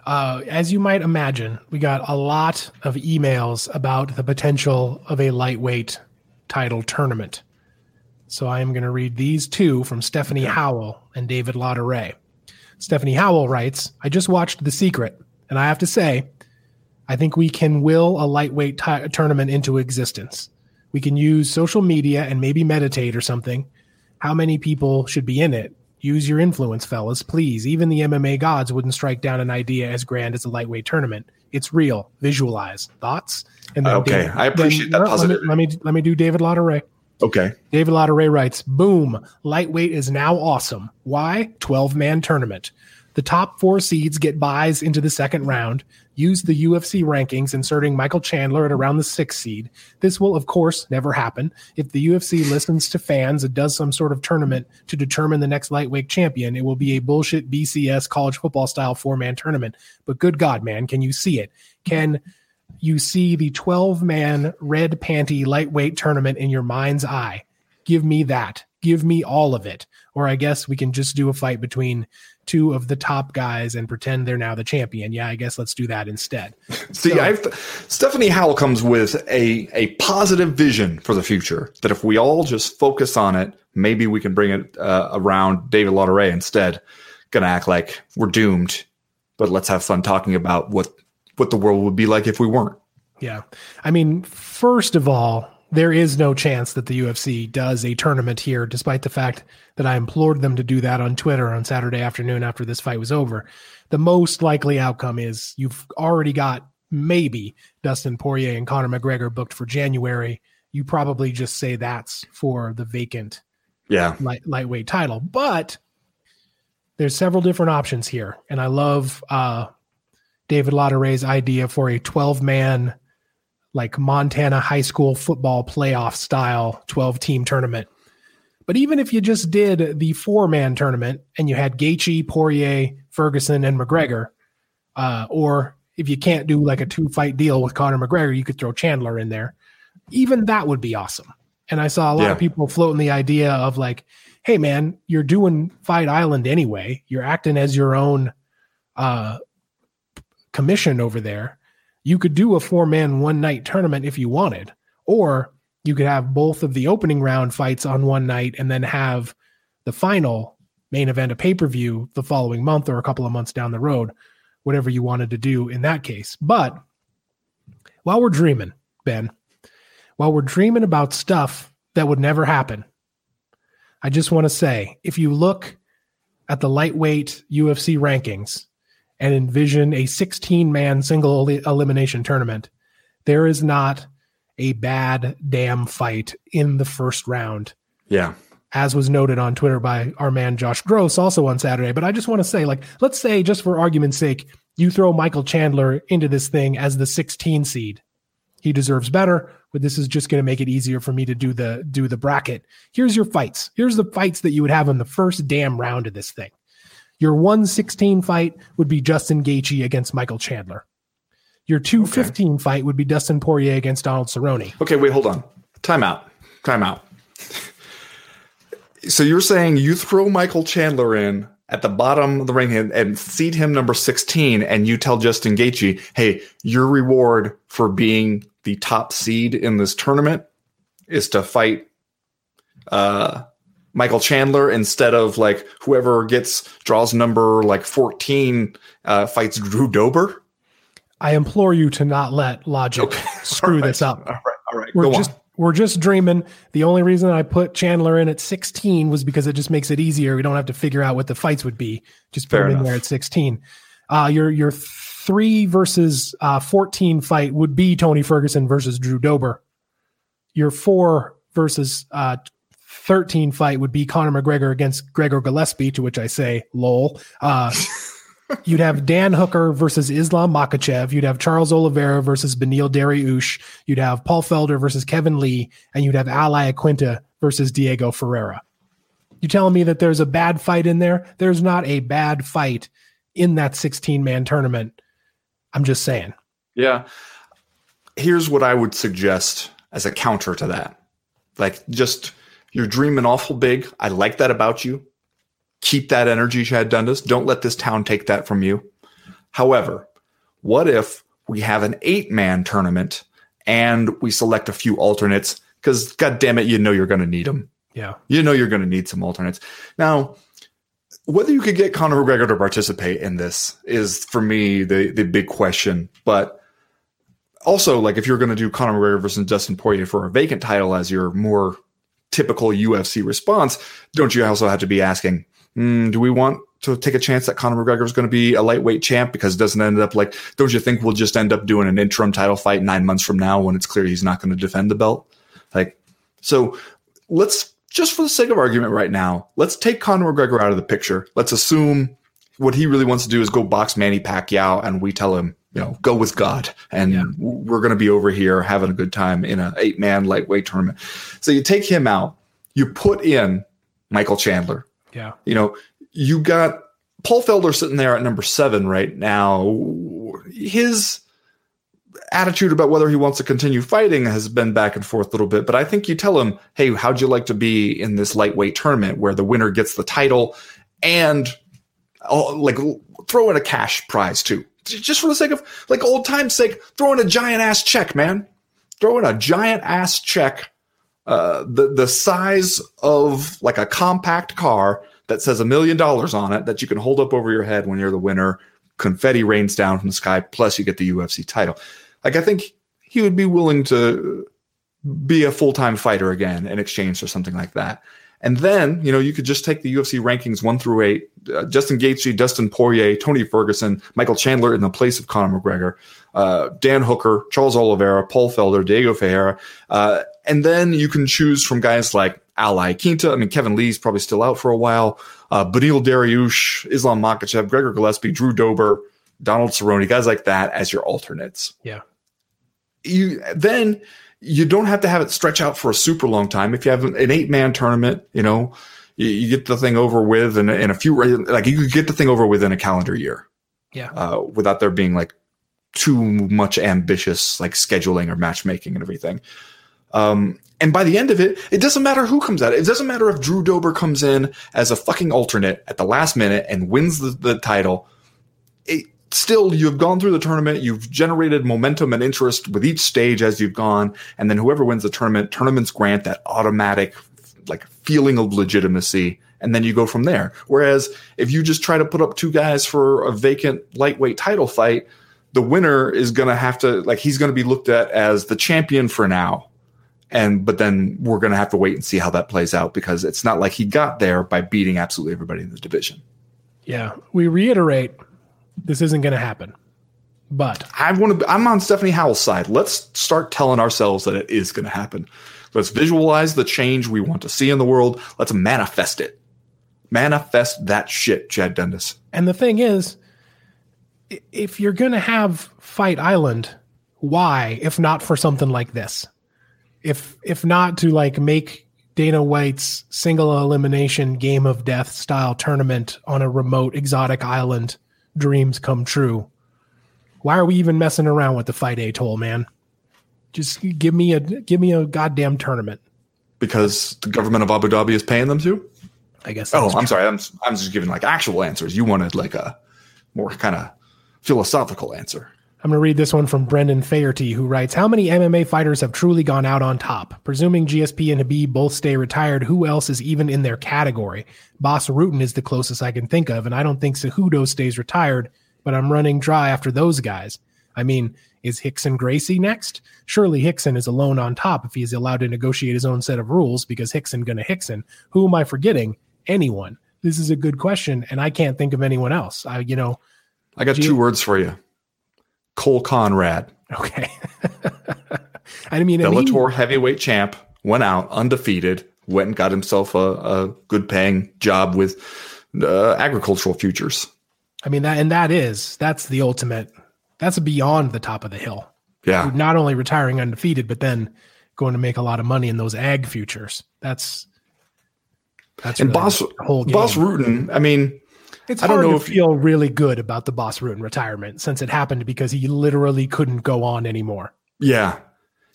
B: Uh, as you might imagine, we got a lot of emails about the potential of a lightweight title tournament. So I am going to read these two from Stephanie Howell and David Lauderay. Stephanie Howell writes, I just watched The Secret, and I have to say, I think we can will a lightweight ti- tournament into existence. We can use social media and maybe meditate or something. How many people should be in it? Use your influence, fellas, please. Even the MMA gods wouldn't strike down an idea as grand as a lightweight tournament. It's real. Visualize. Thoughts? And
C: Okay, I appreciate that
B: let me- Let me, let me do David Lauderay.
C: Okay.
B: David Lauderay writes, Boom, lightweight is now awesome. Why? 12 man tournament. The top four seeds get buys into the second round. Use the UFC rankings, inserting Michael Chandler at around the sixth seed. This will, of course, never happen. If the UFC listens to fans and does some sort of tournament to determine the next lightweight champion, it will be a bullshit BCS college football style four man tournament. But good God, man, can you see it? Can you see the 12 man red panty lightweight tournament in your mind's eye? Give me that. Give me all of it. Or I guess we can just do a fight between two of the top guys and pretend they're now the champion. Yeah, I guess let's do that instead.
C: See, so, I've, Stephanie Howell comes with a a positive vision for the future. That if we all just focus on it, maybe we can bring it uh, around David Lauderay instead. Gonna act like we're doomed, but let's have fun talking about what what the world would be like if we weren't.
B: Yeah, I mean, first of all, there is no chance that the UFC does a tournament here, despite the fact that I implored them to do that on Twitter on Saturday afternoon after this fight was over. The most likely outcome is you've already got maybe Dustin Poirier and Conor McGregor booked for January. You probably just say that's for the vacant
C: yeah
B: light, lightweight title. But there's several different options here, and I love uh, David Lauderay's idea for a 12 man like Montana high school football playoff style 12 team tournament. But even if you just did the four man tournament and you had Gaethje, Poirier, Ferguson, and McGregor, uh, or if you can't do like a two fight deal with Conor McGregor, you could throw Chandler in there. Even that would be awesome. And I saw a lot yeah. of people floating the idea of like, hey man, you're doing Fight Island anyway. You're acting as your own uh, commission over there you could do a four man one night tournament if you wanted, or you could have both of the opening round fights on one night and then have the final main event a pay per view the following month or a couple of months down the road, whatever you wanted to do in that case. But while we're dreaming, Ben, while we're dreaming about stuff that would never happen, I just want to say if you look at the lightweight UFC rankings, and envision a 16 man single elimination tournament, there is not a bad damn fight in the first round.
C: Yeah.
B: As was noted on Twitter by our man Josh Gross also on Saturday. But I just want to say, like, let's say, just for argument's sake, you throw Michael Chandler into this thing as the 16 seed. He deserves better, but this is just going to make it easier for me to do the do the bracket. Here's your fights. Here's the fights that you would have in the first damn round of this thing. Your 116 fight would be Justin Gaethje against Michael Chandler. Your 215 okay. fight would be Dustin Poirier against Donald Cerrone.
C: Okay, wait, hold on. Time out. Time out. so you're saying you throw Michael Chandler in at the bottom of the ring and, and seed him number 16, and you tell Justin Gaethje, hey, your reward for being the top seed in this tournament is to fight uh, Michael Chandler instead of like whoever gets draws number like 14 uh, fights Drew Dober?
B: I implore you to not let logic okay. screw right. this up.
C: All right, all right.
B: We're
C: Go
B: just
C: on.
B: we're just dreaming. The only reason I put Chandler in at 16 was because it just makes it easier. We don't have to figure out what the fights would be. Just put Fair him enough. in there at 16. Uh, your your three versus uh, 14 fight would be Tony Ferguson versus Drew Dober. Your four versus uh, 13 fight would be Conor McGregor against Gregor Gillespie, to which I say, lol. Uh, you'd have Dan Hooker versus Islam Makhachev. You'd have Charles Oliveira versus Beneil Dariush. You'd have Paul Felder versus Kevin Lee. And you'd have Al Iaquinta versus Diego Ferreira. You telling me that there's a bad fight in there? There's not a bad fight in that 16 man tournament. I'm just saying.
C: Yeah. Here's what I would suggest as a counter to that. Like, just you're dreaming awful big. I like that about you. Keep that energy, Chad Dundas. Don't let this town take that from you. However, what if we have an eight man tournament and we select a few alternates? Because, God damn it, you know you're going to need them.
B: Yeah.
C: You know you're going to need some alternates. Now, whether you could get Conor McGregor to participate in this is, for me, the, the big question. But also, like, if you're going to do Conor McGregor versus Dustin Poirier for a vacant title as your more typical UFC response, don't you also have to be asking, mm, do we want to take a chance that Conor McGregor is going to be a lightweight champ because it doesn't end up like, don't you think we'll just end up doing an interim title fight nine months from now when it's clear he's not going to defend the belt? Like, so let's just for the sake of argument right now, let's take Conor McGregor out of the picture. Let's assume what he really wants to do is go box Manny Pacquiao, and we tell him, you know, go with God, and
B: Yeah.
C: we're going to be over here having a good time in a eight man lightweight tournament. So you take him out, you put in Michael Chandler.
B: Yeah.
C: You know, you got Paul Felder sitting there at number seven right now. His attitude about whether he wants to continue fighting has been back and forth a little bit, but I think you tell him, hey, how'd you like to be in this lightweight tournament where the winner gets the title and oh, like throw in a cash prize too? Just for the sake of like old time's sake, throw in a giant ass check, man. Throw in a giant ass check uh, the the size of like a compact car that says a million dollars on it that you can hold up over your head when you're the winner. Confetti rains down from the sky, plus you get the UFC title. Like I think he would be willing to be a full time fighter again in exchange for something like that. And then you know you could just take the UFC rankings one through eight: uh, Justin Gaethje, Dustin Poirier, Tony Ferguson, Michael Chandler in the place of Conor McGregor, uh, Dan Hooker, Charles Oliveira, Paul Felder, Diego Ferreira, uh, and then you can choose from guys like Al Iaquinta. I mean, Kevin Lee's probably still out for a while. Uh, Beneil Dariush, Islam Makhachev, Gregor Gillespie, Drew Dober, Donald Cerrone, guys like that as your alternates.
B: Yeah.
C: You then you don't have to have it stretch out for a super long time. If you have an eight man tournament, you know, you, you get the thing over with in, a- in a few like you could get the thing over within a calendar year
B: Yeah.
C: uh, without there being like too much ambitious like scheduling or matchmaking and everything. Um, and by the end of it, it doesn't matter who comes out. it. It doesn't matter if Drew Dober comes in as a fucking alternate at the last minute and wins the, the title. It, still, you've gone through the tournament. You've generated momentum and interest with each stage as you've gone. And then whoever wins the tournament, tournaments grant that automatic like feeling of legitimacy. And then you go from there. Whereas if you just try to put up two guys for a vacant lightweight title fight, the winner is going to have to like he's going to be looked at as the champion for now and but then we're going to have to wait and see how that plays out because it's not like he got there by beating absolutely everybody in the division
B: Yeah. We reiterate this isn't going to happen. But
C: i want to i'm on stephanie howell's side. Let's start telling ourselves that it is going to happen. Let's visualize the change we want to see in the world. Let's manifest it. Manifest that shit chad dundas.
B: And the thing is, if you're going to have Fight Island, why, if not for something like this? If if not to like make Dana White's single elimination game of death style tournament on a remote exotic island dreams come true. Why are we even messing around with the Fight Atoll, man? Just give me a give me a goddamn tournament.
C: because the government of abu dhabi is paying them to
B: I guess.
C: oh i'm sorry i'm, I'm just giving like actual answers you wanted like a more kind of philosophical answer
B: I'm going to read this one from Brendan Faherty, who writes How many MMA fighters have truly gone out on top? Presuming GSP and Khabib both stay retired, who else is even in their category? Bas Rutten is the closest I can think of, and I don't think Cejudo stays retired, but I'm running dry after those guys. I mean, is Rickson Gracie next? Surely Rickson is alone on top if he is allowed to negotiate his own set of rules because Rickson gonna Rickson. Who am I forgetting? Anyone. This is a good question, and I can't think of anyone else. I, you know,
C: i got
B: Gee-
C: two words for you cole konrad
B: okay. I mean, and he-
C: Bellator heavyweight champ went out undefeated, went and got himself a, a good paying job with uh, agricultural futures.
B: I mean that, and that is that's the ultimate. That's beyond the top of the hill.
C: Yeah.
B: Not only retiring undefeated, but then going to make a lot of money in those ag futures. That's that's
C: And
B: really
C: Boss
B: the whole game.
C: Bas Rutten, I mean,
B: it's
C: I don't
B: hard
C: know
B: to feel really good about the Bas Rutten retirement since it happened because he literally couldn't go on anymore.
C: yeah.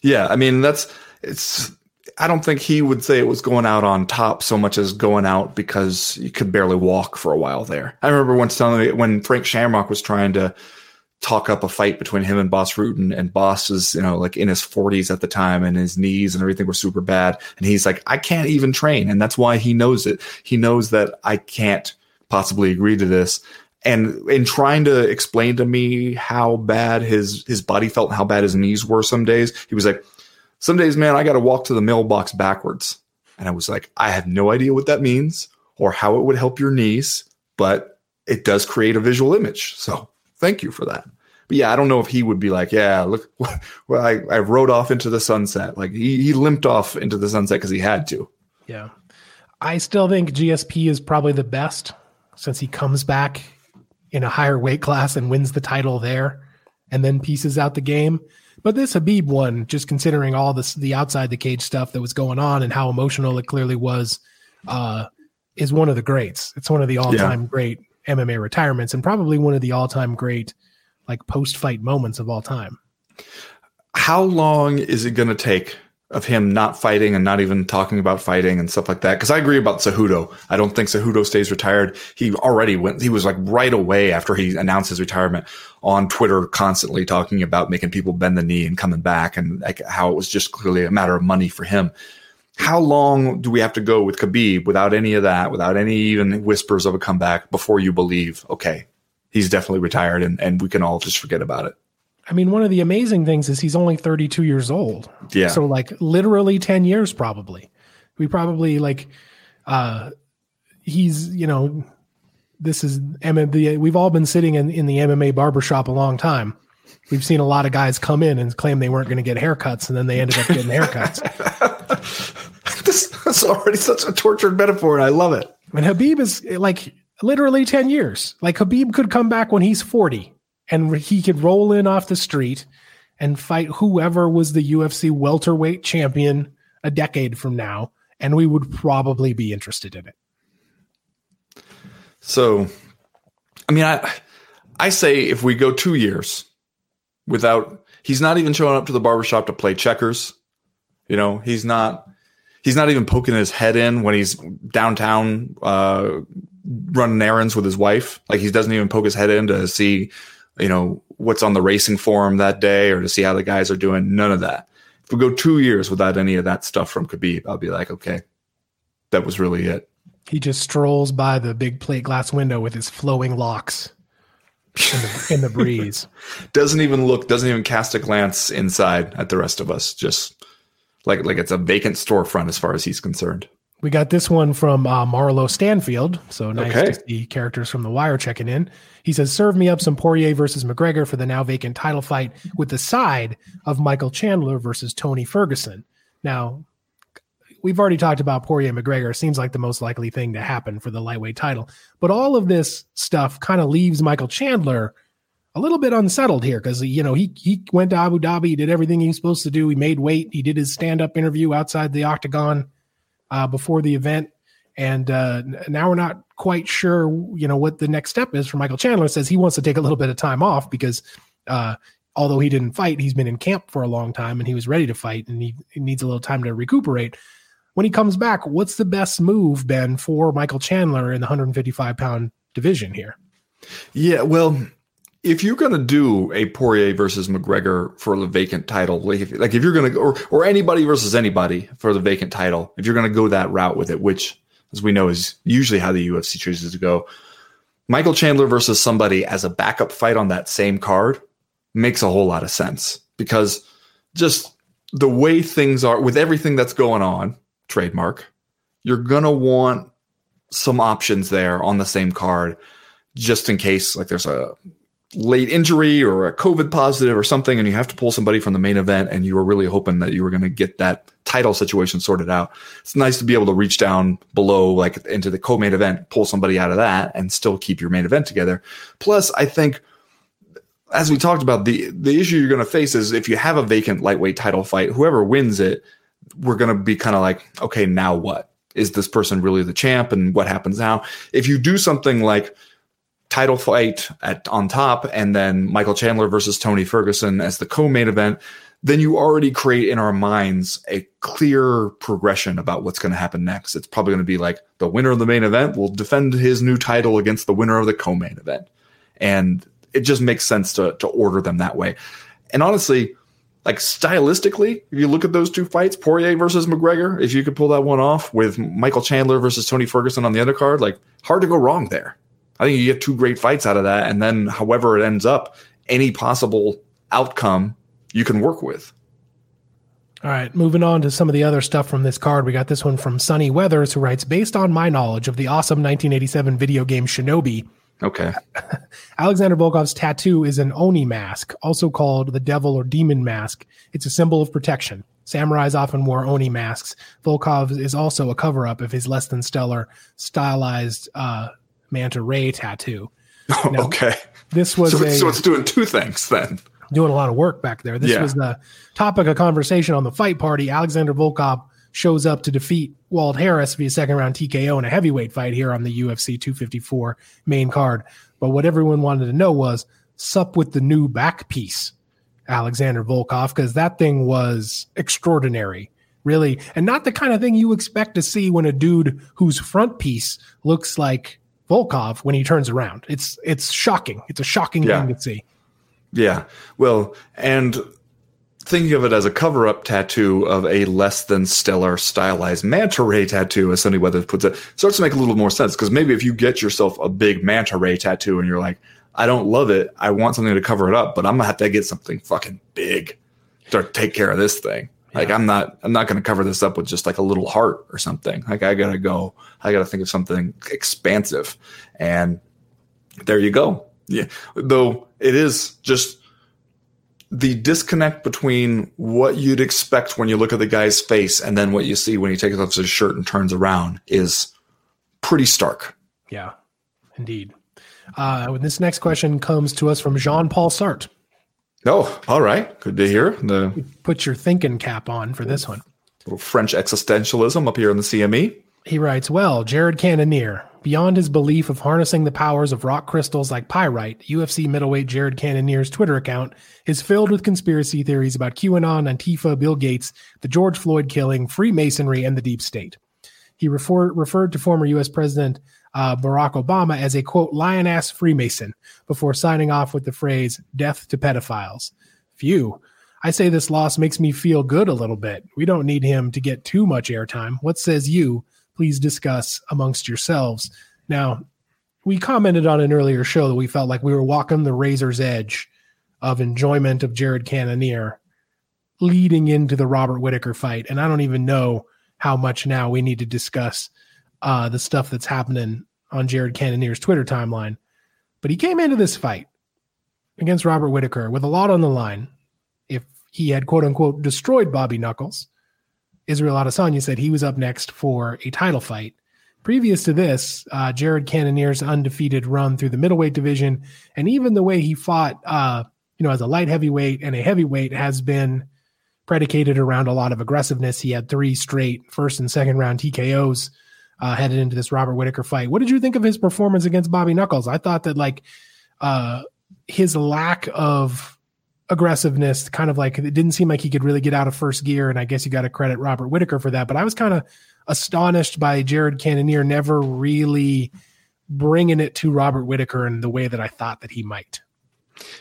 C: Yeah. I mean, that's it's I don't think he would say it was going out on top so much as going out because he could barely walk for a while there. I remember once telling me when Frank Shamrock was trying to talk up a fight between him and Bas Rutten, and Bas is, you know, like in his 40s at the time, and his knees and everything were super bad. And he's like, I can't even train. And that's why he knows it. He knows that I can't possibly agree to this. And in trying to explain to me how bad his his body felt and how bad his knees were some days, he was like, Some days, man, I gotta walk to the mailbox backwards. And I was like, I have no idea what that means or how it would help your knees, but it does create a visual image. So thank you for that. But yeah, I don't know if he would be like, yeah, look, well, I, I rode off into the sunset. Like he, he limped off into the sunset because he had to.
B: Yeah. I still think GSP is probably the best since he comes back in a higher weight class and wins the title there and then pieces out the game. But this Khabib one, just considering all this the outside the cage stuff that was going on and how emotional it clearly was, uh, is one of the greats. It's one of the all time yeah. great MMA retirements and probably one of the all time great like post fight moments of all time.
C: How long is it going to take of him not fighting and not even talking about fighting and stuff like that. Cause I agree about Cejudo. I don't think Cejudo stays retired. He already went, he was like right away after he announced his retirement on Twitter, constantly talking about making people bend the knee and coming back and like how it was just clearly a matter of money for him. How long do we have to go with Khabib without any of that, without any even whispers of a comeback before you believe, okay, he's definitely retired and, and we can all just forget about it?
B: I mean, one of the amazing things is he's only 32 years old.
C: Yeah.
B: So like literally 10 years probably. We probably like uh he's, you know, this is MMA we've all been sitting in, in the MMA barbershop a long time. We've seen a lot of guys come in and claim they weren't going to get haircuts and then they ended up getting haircuts.
C: this is already such a tortured metaphor and I love it.
B: And Khabib is like literally 10 years. Like Khabib could come back when he's 40 and he could roll in off the street and fight whoever was the UFC welterweight champion a decade from now, and we would probably be interested in it.
C: So, I mean, I I say if we go two years without he's not even showing up to the barbershop to play checkers, you know, he's not he's not even poking his head in when he's downtown uh, running errands with his wife. Like he doesn't even poke his head in to see you know, what's on the racing forum that day or to see how the guys are doing. None of that. If we go two years without any of that stuff from Khabib, I'll be like, okay, that was really it.
B: He just strolls by the big plate glass window with his flowing locks in the, in the breeze.
C: doesn't even look, doesn't even cast a glance inside at the rest of us. Just like like it's a vacant storefront as far as he's concerned.
B: We got this one from uh, Marlo Stanfield. So nice okay. to see characters from The Wire checking in. He says, serve me up some Poirier versus McGregor for the now vacant title fight with the side of Michael Chandler versus Tony Ferguson. Now, we've already talked about Poirier McGregor. Seems like the most likely thing to happen for the lightweight title. But all of this stuff kind of leaves Michael Chandler a little bit unsettled here because you know he he went to Abu Dhabi, he did everything he was supposed to do. He made weight. He did his stand up interview outside the octagon uh, before the event, and uh, now we're not quite sure, you know, what the next step is for Michael Chandler. Says he wants to take a little bit of time off because uh, although he didn't fight, he's been in camp for a long time and he was ready to fight, and he, he needs a little time to recuperate. When he comes back, what's the best move, Ben, for Michael Chandler in the 155 pound division here?
C: Yeah, well, if you're going to do a Poirier versus McGregor for the vacant title, like if, like if you're going to, or, or anybody versus anybody for the vacant title, if you're going to go that route with it, which as we know is usually how the UFC chooses to go, Michael Chandler versus somebody as a backup fight on that same card makes a whole lot of sense because just the way things are with everything that's going on, trademark, you're going to want some options there on the same card just in case like there's a late injury or a COVID positive or something, and you have to pull somebody from the main event, and you were really hoping that you were going to get that title situation sorted out. It's nice to be able to reach down below, like into the co-main event, pull somebody out of that, and still keep your main event together. Plus, I think. As we talked about, the the issue you're going to face is if you have a vacant lightweight title fight, whoever wins it, we're going to be kind of like, okay, now what? Is this person really the champ? And what happens now? If you do something like title fight at on top, and then Michael Chandler versus Tony Ferguson as the co-main event, then you already create in our minds a clear progression about what's going to happen next. It's probably going to be like the winner of the main event will defend his new title against the winner of the co-main event, and it just makes sense to to order them that way. And honestly, like stylistically, if you look at those two fights, Poirier versus McGregor, if you could pull that one off with Michael Chandler versus Tony Ferguson on the undercard, like hard to go wrong there. I think you get two great fights out of that, and then however it ends up, any possible outcome you can work with.
B: All right, moving on to some of the other stuff from this card. We got this one from Sunny Weathers, who writes, based on my knowledge of the awesome 1987 video game Shinobi.
C: Okay.
B: Alexander Volkov's tattoo is an Oni mask, also called the devil or demon mask. It's a symbol of protection. Samurais often wore Oni masks. Volkov is also a cover up of his less than stellar stylized uh, manta ray tattoo. Oh, now,
C: okay.
B: This was
C: So,
B: a,
C: so it's doing two things then.
B: doing a lot of work back there. This
C: Yeah.
B: was the topic of conversation on the fight party. Alexander Volkov shows up to defeat Walt Harris via second round TKO in a heavyweight fight here on the UFC 254 main card. But what everyone wanted to know was sup with the new back piece, Alexander Volkov, because that thing was extraordinary. Really, and not the kind of thing you expect to see when a dude whose front piece looks like Volkov when he turns around. It's it's shocking. It's a shocking
C: Yeah.
B: thing to see.
C: Yeah. Well, and thinking of it as a cover up tattoo of a less than stellar stylized manta ray tattoo, as Sunny Weathers puts it, starts to make a little more sense. Because maybe if you get yourself a big manta ray tattoo and you're like, I don't love it, I want something to cover it up, but I'm gonna have to get something fucking big to take care of this thing. Like
B: Yeah.
C: I'm not I'm not gonna cover this up with just like a little heart or something. Like I gotta go, I gotta think of something expansive. And there you go. Yeah. Though it is just the disconnect between what you'd expect when you look at the guy's face and then what you see when he takes off his shirt and turns around is pretty stark.
B: Yeah, indeed. Uh, this next question comes to us from Jean Paul Sartre.
C: Oh, all right. Good to hear. The
B: Put your thinking cap on for this one.
C: little French existentialism up here in the. CME.
B: He writes, Well, Jared Cannonier, beyond his belief of harnessing the powers of rock crystals like pyrite, UFC middleweight Jared Cannonier's Twitter account is filled with conspiracy theories about QAnon, Antifa, Bill Gates, the George Floyd killing, Freemasonry, and the deep state. He refer- referred to former U.S. President uh, Barack Obama as a quote, lion ass Freemason before signing off with the phrase, death to pedophiles. Phew. I say this loss makes me feel good a little bit. We don't need him to get too much airtime. What says you? Please discuss amongst yourselves. Now, we commented on an earlier show that we felt like we were walking the razor's edge of enjoyment of Jared Cannonier leading into the Robert Whitaker fight. And I don't even know how much now we need to discuss uh, the stuff that's happening on Jared Cannonier's Twitter timeline. But he came into this fight against Robert Whitaker with a lot on the line. If he had quote unquote destroyed Bobby Knuckles, Israel Adesanya said he was up next for a title fight. Previous to this, uh, Jared Cannonier's undefeated run through the middleweight division, and even the way he fought, uh, you know, as a light heavyweight and a heavyweight, has been predicated around a lot of aggressiveness. He had three straight first and second round TKOs uh, headed into this Robert Whitaker fight. What did you think of his performance against Bobby Knuckles? I thought that like uh, his lack of aggressiveness, kind of like it didn't seem like he could really get out of first gear, and I guess you got to credit Robert Whitaker for that. But I was kind of astonished by Jared Cannonier never really bringing it to Robert Whitaker in the way that I thought that he might.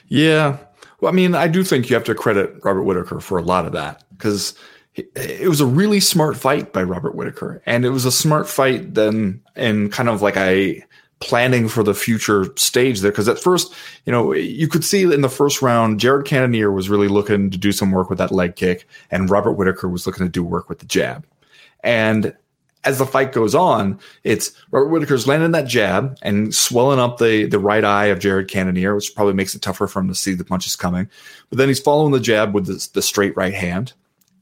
C: Yeah. Well, I mean, I do think you have to credit Robert Whitaker for a lot of that because it was a really smart fight by Robert Whitaker. And it was a smart fight then in kind of like a planning for the future stage there. Because at first, you know, you could see in the first round, Jared Cannonier was really looking to do some work with that leg kick, and Robert Whitaker was looking to do work with the jab. And as the fight goes on, it's Robert Whitaker's landing that jab and swelling up the, the right eye of Jared Cannonier, which probably makes it tougher for him to see the punches coming. But then he's following the jab with the, the straight right hand.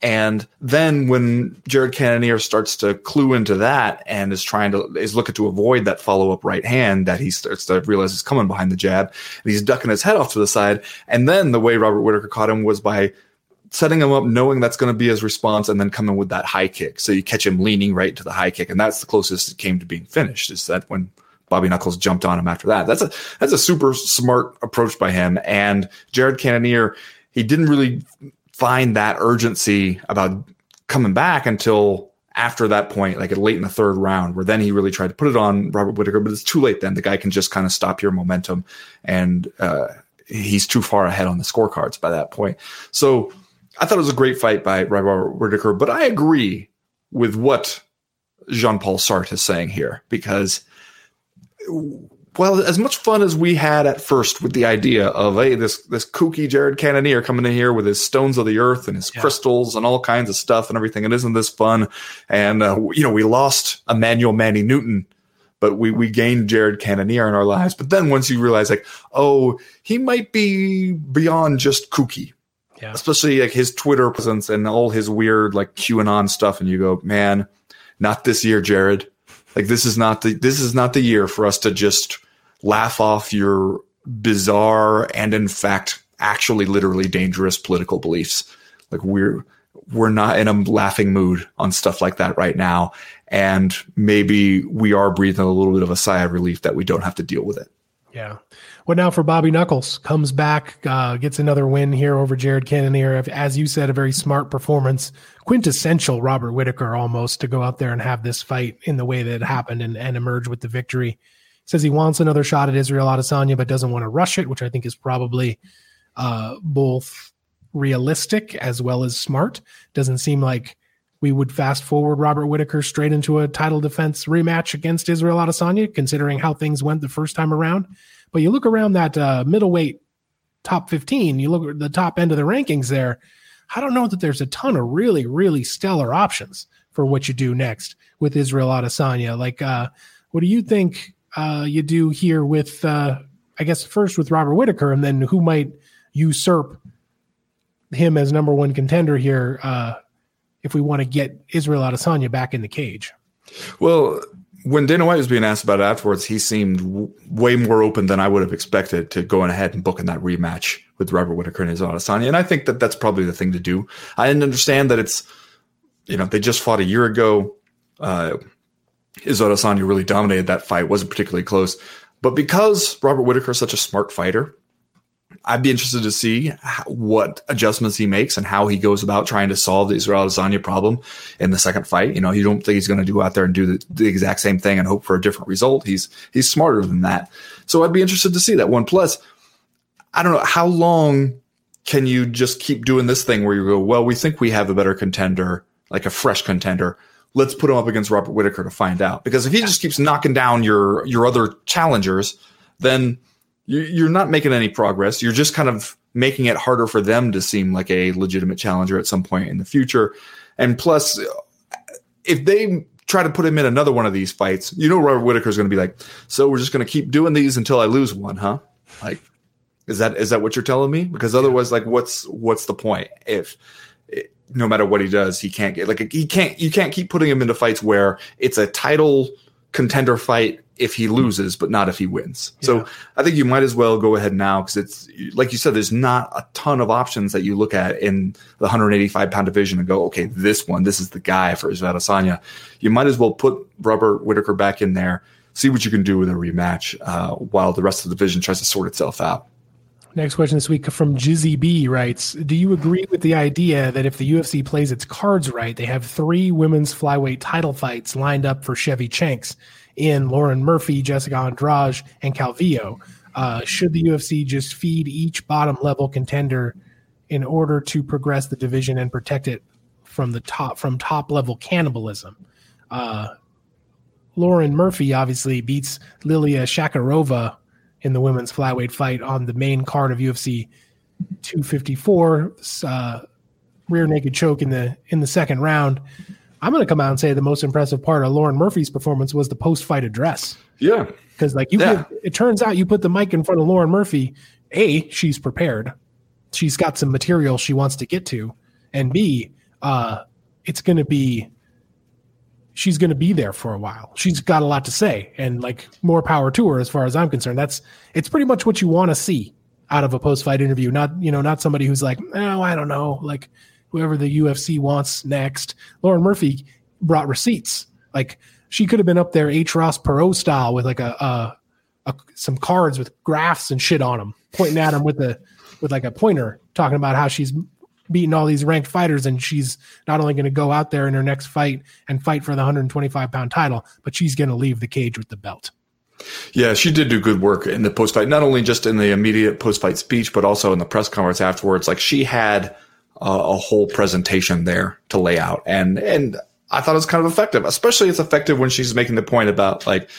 C: And then when Jared Cannonier starts to clue into that and is trying to is looking to avoid that follow up right hand that he starts to realize is coming behind the jab, and he's ducking his head off to the side. And then the way Robert Whitaker caught him was by setting him up, knowing that's going to be his response, and then coming with that high kick. So you catch him leaning right to the high kick, and that's the closest it came to being finished. Is that when Bobby Knuckles jumped on him after that? That's a that's a super smart approach by him. And Jared Cannonier, he didn't really find that urgency about coming back until after that point, like late in the third round, where then he really tried to put it on Robert Whitaker, but it's too late then. The guy can just kind of stop your momentum and uh, he's too far ahead on the scorecards by that point. So I thought it was a great fight by Robert Whitaker, but I agree with what Jean Paul Sartre is saying here because well, as much fun as we had at first with the idea of hey, this this kooky Jared Cannonier coming in here with his stones of the earth and his
B: Yeah.
C: crystals and all kinds of stuff and everything, and isn't this fun? And uh, you know, we lost Emmanuel Manny Newton, but we we gained Jared Cannonier in our lives. But then once you realize like, oh, he might be beyond just kooky,
B: Yeah.
C: especially like his Twitter presence and all his weird like QAnon stuff, and you go, man, not this year, Jared. Like this is not the this is not the year for us to just laugh off your bizarre and in fact actually literally dangerous political beliefs. Like we're we're not in a laughing mood on stuff like that right now. And maybe we are breathing a little bit of a sigh of relief that we don't have to deal with it.
B: Yeah. What now for Bobby Knuckles? Comes back, uh, gets another win here over Jared Cannonier. As you said, a very smart performance, quintessential Robert Whitaker almost to go out there and have this fight in the way that it happened and, and emerge with the victory. Says he wants another shot at Israel Adesanya, but doesn't want to rush it, which I think is probably uh, both realistic as well as smart. Doesn't seem like we would fast forward Robert Whitaker straight into a title defense rematch against Israel Adesanya, considering how things went the first time around. But you look around that uh, middleweight top 15, you look at the top end of the rankings there. I don't know that there's a ton of really, really stellar options for what you do next with Israel Adesanya. Like, uh, what do you think uh, you do here with, uh, I guess, first with Robert Whitaker, and then who might usurp him as number one contender here uh, if we want to get Israel Adesanya back in the cage.
C: Well, when Dana White was being asked about it afterwards, he seemed w- way more open than I would have expected to going ahead and booking that rematch with Robert Whitaker and Israel Adesanya. And I think that that's probably the thing to do. I understand that it's, you know, they just fought a year ago. Uh, Israel Adesanya really dominated that fight, wasn't particularly close. But because Robert Whitaker is such a smart fighter, I'd be interested to see what adjustments he makes and how he goes about trying to solve the Israel Adesanya problem in the second fight. You know, you don't think he's going to go out there and do the, the, exact same thing and hope for a different result. He's he's smarter than that. So I'd be interested to see that one. Plus, I don't know how long can you just keep doing this thing where you go, well, we think we have a better contender, like a fresh contender. Let's put him up against Robert Whitaker to find out. Because if he just keeps knocking down your your other challengers, then you're not making any progress. You're just kind of making it harder for them to seem like a legitimate challenger at some point in the future. And plus, if they try to put him in another one of these fights, you know, Robert Whitaker is going to be like, "So we're just going to keep doing these until I lose one, huh?" Like, is that is that what you're telling me? Because otherwise, like, what's what's the point if? no matter what he does, he can't get like he can't. You can't keep putting him into fights where it's a title contender fight if he loses, but not if he wins. Yeah. So I think you might as well go ahead now because it's like you said, there's not a ton of options that you look at in the 185 pound division and go, okay, this one, this is the guy for Israel Adesanya. You might as well put Robert Whitaker back in there, see what you can do with a rematch uh, while the rest of the division tries to sort itself out.
B: Next question this week from Jizzy B writes Do you agree with the idea that if the UFC plays its cards right, they have three women's flyweight title fights lined up for Shevchenko? in Lauren Murphy, Jessica Andrade, and Calvillo. Uh, should the UFC just feed each bottom level contender in order to progress the division and protect it from the top from top level cannibalism? Uh, Lauren Murphy obviously beats Liliya Shakirova in the women's flyweight fight on the main card of UFC 254. Uh, rear naked choke in the in the second round. I'm going to come out and say the most impressive part of Lauren Murphy's performance was the post fight address.
C: Yeah.
B: Because, like, you, yeah. put, it turns out you put the mic in front of Lauren Murphy. A, she's prepared. She's got some material she wants to get to. And B, uh, it's going to be, she's going to be there for a while. She's got a lot to say and, like, more power to her as far as I'm concerned. That's, it's pretty much what you want to see out of a post fight interview. Not, you know, not somebody who's like, oh, I don't know. Like, whoever the UFC wants next. Lauren Murphy brought receipts. Like she could have been up there H. Ross Perot style with like a, a, a some cards with graphs and shit on them, pointing at them with a with like a pointer, talking about how she's beating all these ranked fighters and she's not only going to go out there in her next fight and fight for the 125 pound title, but she's going to leave the cage with the belt.
C: Yeah, she did do good work in the post fight, not only just in the immediate post fight speech, but also in the press conference afterwards. Like she had uh, a whole presentation there to lay out. And, and I thought it was kind of effective, especially it's effective when she's making the point about like,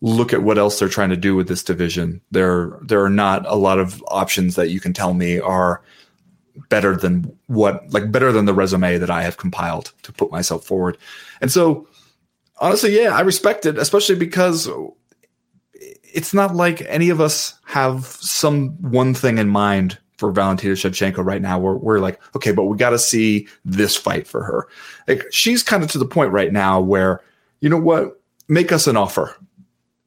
C: look at what else they're trying to do with this division. There, there are not a lot of options that you can tell me are better than what, like better than the resume that I have compiled to put myself forward. And so honestly, yeah, I respect it, especially because it's not like any of us have some one thing in mind for Valentina Shevchenko right now. We're, we're like, okay, but we got to see this fight for her. Like she's kind of to the point right now where, you know what, make us an offer.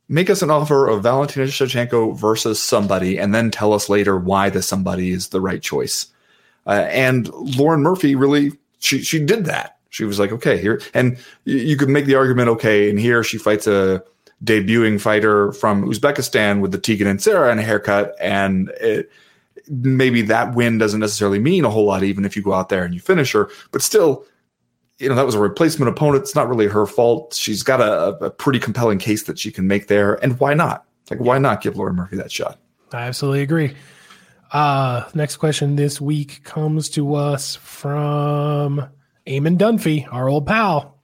C: make us an offer of Valentina Shevchenko versus somebody, and then tell us later why the somebody is the right choice. Uh, and Lauren Murphy really she she did that. She was like, okay, here, and you, could make the argument, okay, and here she fights a debuting fighter from Uzbekistan with the Tegan and Sarah and a haircut, and it, maybe that win doesn't necessarily mean a whole lot, even if you go out there and you finish her. But still, you know that was a replacement opponent. It's not really her fault. She's got a, a pretty compelling case that she can make there, and why not? Like, why not give Lauren Murphy that shot?
B: I absolutely agree. Uh, next question this week comes to us from Eamon Dunphy, our old pal.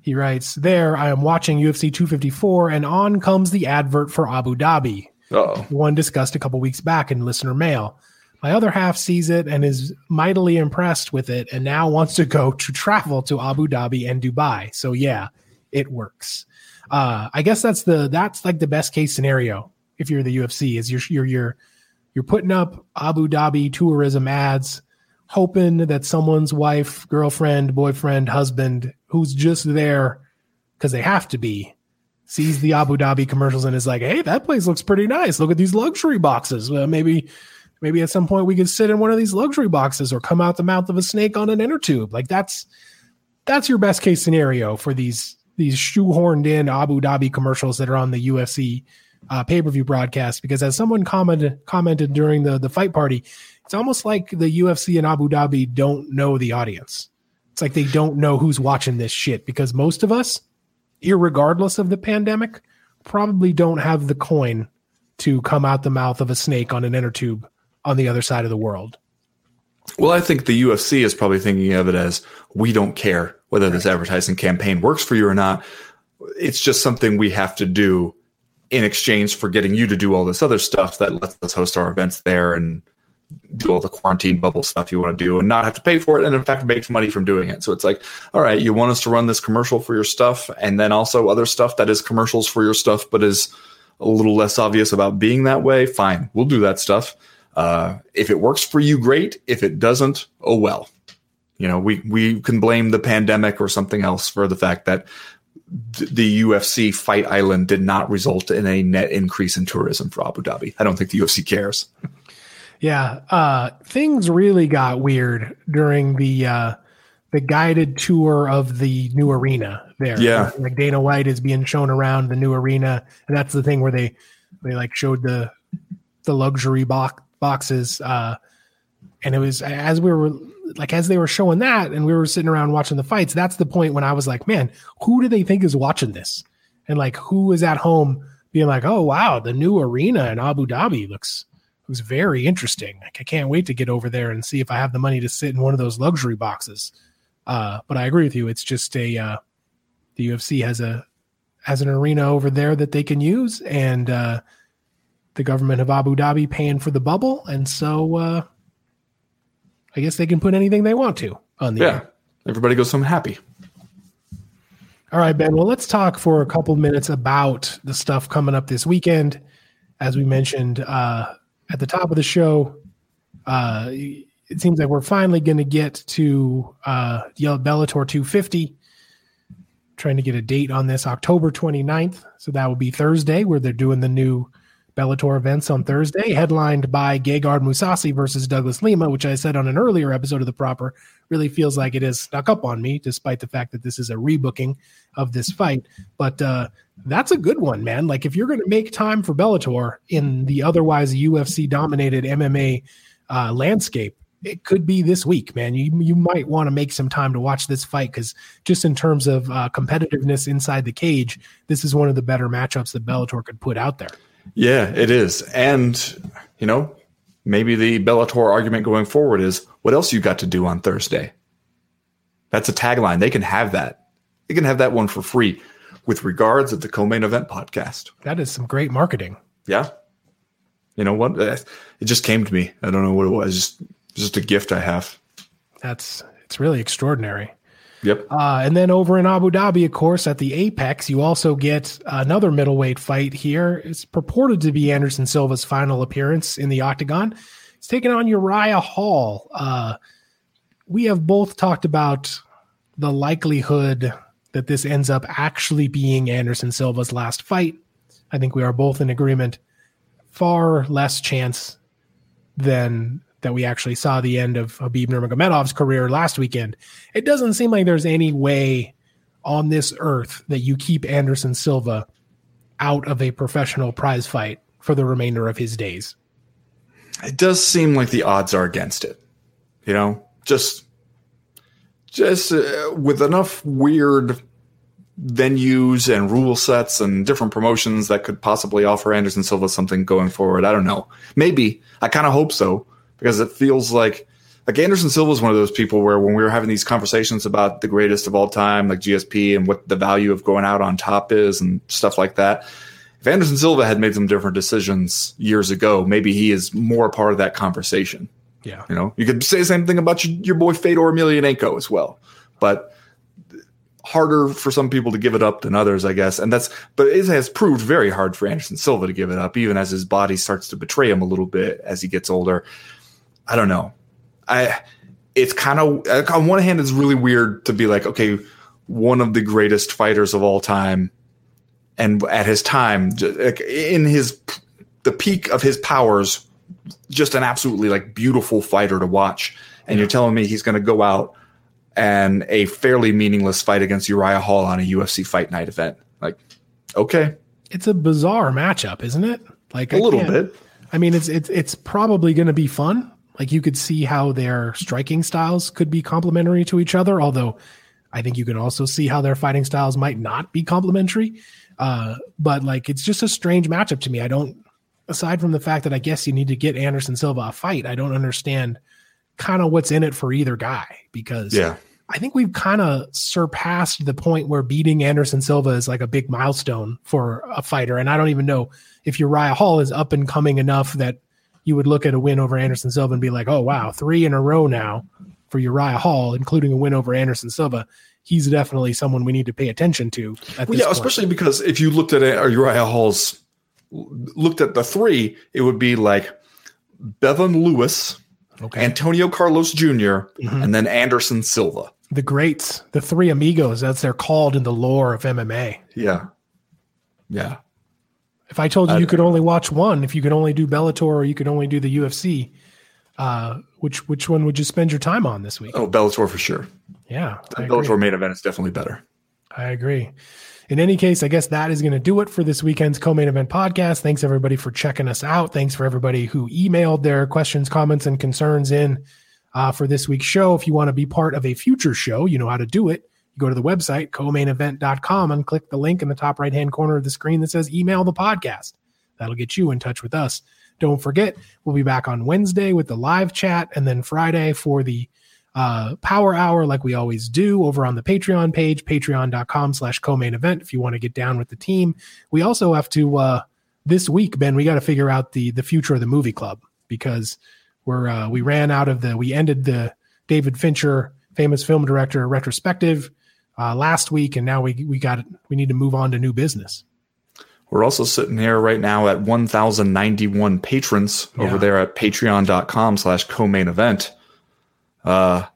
B: He writes, There, I am watching UFC 254, and on comes the advert for Abu Dhabi.
C: Oh,
B: One discussed a couple weeks back in listener mail. My other half sees it and is mightily impressed with it, and now wants to go to travel to Abu Dhabi and Dubai. So yeah, it works. Uh, I guess that's the that's like the best case scenario if you're the UFC is you're you're you're you're putting up Abu Dhabi tourism ads, hoping that someone's wife, girlfriend, boyfriend, husband who's just there because they have to be sees the Abu Dhabi commercials and is like, "Hey, that place looks pretty nice. Look at these luxury boxes. Well, maybe, maybe at some point we could sit in one of these luxury boxes or come out the mouth of a snake on an inner tube. Like that's that's your best case scenario for these these shoehorned in Abu Dhabi commercials that are on the UFC uh, pay per view broadcast. Because as someone commented commented during the the fight party, it's almost like the UFC and Abu Dhabi don't know the audience. It's like they don't know who's watching this shit because most of us irregardless of the pandemic, probably don't have the coin to come out the mouth of a snake on an inner tube on the other side of the world.
C: Well, I think the UFC is probably thinking of it as we don't care whether this advertising campaign works for you or not. It's just something we have to do in exchange for getting you to do all this other stuff that lets us host our events there and do all the quarantine bubble stuff you want to do and not have to pay for it and in fact make money from doing it. So it's like, all right, you want us to run this commercial for your stuff and then also other stuff that is commercials for your stuff but is a little less obvious about being that way. Fine, we'll do that stuff. Uh, if it works for you, great. If it doesn't, oh well. You know, we we can blame the pandemic or something else for the fact that th- the UFC Fight Island did not result in a net increase in tourism for Abu Dhabi. I don't think the UFC cares.
B: Yeah, uh, things really got weird during the uh, the guided tour of the new arena. There,
C: Yeah.
B: like Dana White is being shown around the new arena, and that's the thing where they they like showed the the luxury box boxes, uh, and it was as we were like as they were showing that, and we were sitting around watching the fights. That's the point when I was like, man, who do they think is watching this? And like, who is at home being like, oh wow, the new arena in Abu Dhabi looks was very interesting. Like, I can't wait to get over there and see if I have the money to sit in one of those luxury boxes. Uh, but I agree with you. It's just a uh, the UFC has a has an arena over there that they can use, and uh, the government of Abu Dhabi paying for the bubble, and so uh, I guess they can put anything they want to on the
C: Yeah,
B: air.
C: everybody goes home happy.
B: All right, Ben. Well, let's talk for a couple minutes about the stuff coming up this weekend. As we mentioned uh, at the top of the show, uh, it seems like we're finally going to get to uh, Bellator 250. Trying to get a date on this October 29th. So that will be Thursday, where they're doing the new Bellator events on Thursday, headlined by Gegard Mousasi versus Douglas Lima, which I said on an earlier episode of the proper really feels like it has up on me, despite the fact that this is a rebooking of this fight. But uh, that's a good one, man. Like if you're going to make time for Bellator in the otherwise UFC dominated MMA uh, landscape, it could be this week, man. You you might want to make some time to watch this fight because just in terms of uh, competitiveness inside the cage, this is one of the better matchups that Bellator could put out there.
C: Yeah, it is. And, you know, maybe the Bellator argument going forward is what else you got to do on Thursday? That's a tagline. They can have that. They can have that one for free with regards of the co main event podcast.
B: That is some great marketing.
C: Yeah. You know what? Uh, It just came to me. I don't know what it was. Just, just a gift I have.
B: That's it's really extraordinary.
C: Yep.
B: Uh, and then over in Abu Dhabi, of course, at the Apex, you also get another middleweight fight here. It's purported to be Anderson Silva's final appearance in the octagon. He's taking on Uriah Hall. Uh, we have both talked about the likelihood that this ends up actually being Anderson Silva's last fight. I think we are both in agreement. Far less chance than that we actually saw the end of Khabib Nurmagomedov's career last weekend. It doesn't seem like there's any way on this earth that you keep Anderson Silva out of a professional prize fight for the remainder of his days.
C: It does seem like the odds are against it. You know, just just uh, with enough weird venues and rule sets and different promotions that could possibly offer Anderson Silva something going forward. I don't know. Maybe. I kind of hope so because it feels like like Anderson Silva is one of those people where when we were having these conversations about the greatest of all time, like GSP and what the value of going out on top is and stuff like that. If Anderson Silva had made some different decisions years ago, maybe he is more a part of that conversation.
B: Yeah.
C: You know, you could say the same thing about your, your boy Fedor Emelianenko as well, but harder for some people to give it up than others, I guess. And that's, but it has proved very hard for Anderson Silva to give it up, even as his body starts to betray him a little bit as he gets older. I don't know. I it's kind of on one hand, it's really weird to be like, okay, one of the greatest fighters of all time, and at his time, in his the peak of his powers, just an absolutely like beautiful fighter to watch. And yeah. you're telling me he's going to go out and a fairly meaningless fight against Uriah Hall on a UFC Fight Night event? Like, okay,
B: it's a bizarre matchup, isn't it? Like
C: a I little bit.
B: I mean, it's it's it's probably going to be fun. Like you could see how their striking styles could be complementary to each other, although I think you can also see how their fighting styles might not be complementary. Uh, but like it's just a strange matchup to me. I don't aside from the fact that I guess you need to get Anderson Silva a fight, I don't understand kind of what's in it for either guy because
C: yeah.
B: I think we've kind of surpassed the point where beating Anderson Silva is like a big milestone for a fighter. And I don't even know if Uriah Hall is up and coming enough that you would look at a win over Anderson Silva and be like, oh, wow, three in a row now for Uriah Hall, including a win over Anderson Silva. He's definitely someone we need to pay attention to.
C: well, yeah, point. especially because if you looked at uh, Uriah Hall's, looked at the three, it would be like Bevan Lewis, okay. Antonio Carlos junior mm-hmm. and then Anderson Silva.
B: The greats, the three amigos, as they're called in the lore of MMA.
C: Yeah. Yeah.
B: If I told you you could only watch one, if you could only do Bellator or you could only do the UFC, uh, which which one would you spend your time on this week?
C: Oh, Bellator for sure.
B: Yeah,
C: the Bellator main event is definitely better.
B: I agree. In any case, I guess that is going to do it for this weekend's co-main event podcast. Thanks everybody for checking us out. Thanks for everybody who emailed their questions, comments, and concerns in uh, for this week's show. If you want to be part of a future show, you know how to do it. You go to the website, co-mainevent.com, and click the link in the top right hand corner of the screen that says email the podcast. That'll get you in touch with us. Don't forget, we'll be back on Wednesday with the live chat and then Friday for the uh, power hour like we always do over on the Patreon page, patreon.com slash co-main event if you want to get down with the team. We also have to, uh, this week, Ben, we got to figure out the, the future of the movie club because we're, uh, we ran out of the, we ended the David Fincher, famous film director retrospective uh, last week, and now we we got we need to move on to new business.
C: We're also sitting here right now at 1,091 patrons yeah. over there at patreon.com slash co-main event. Uh,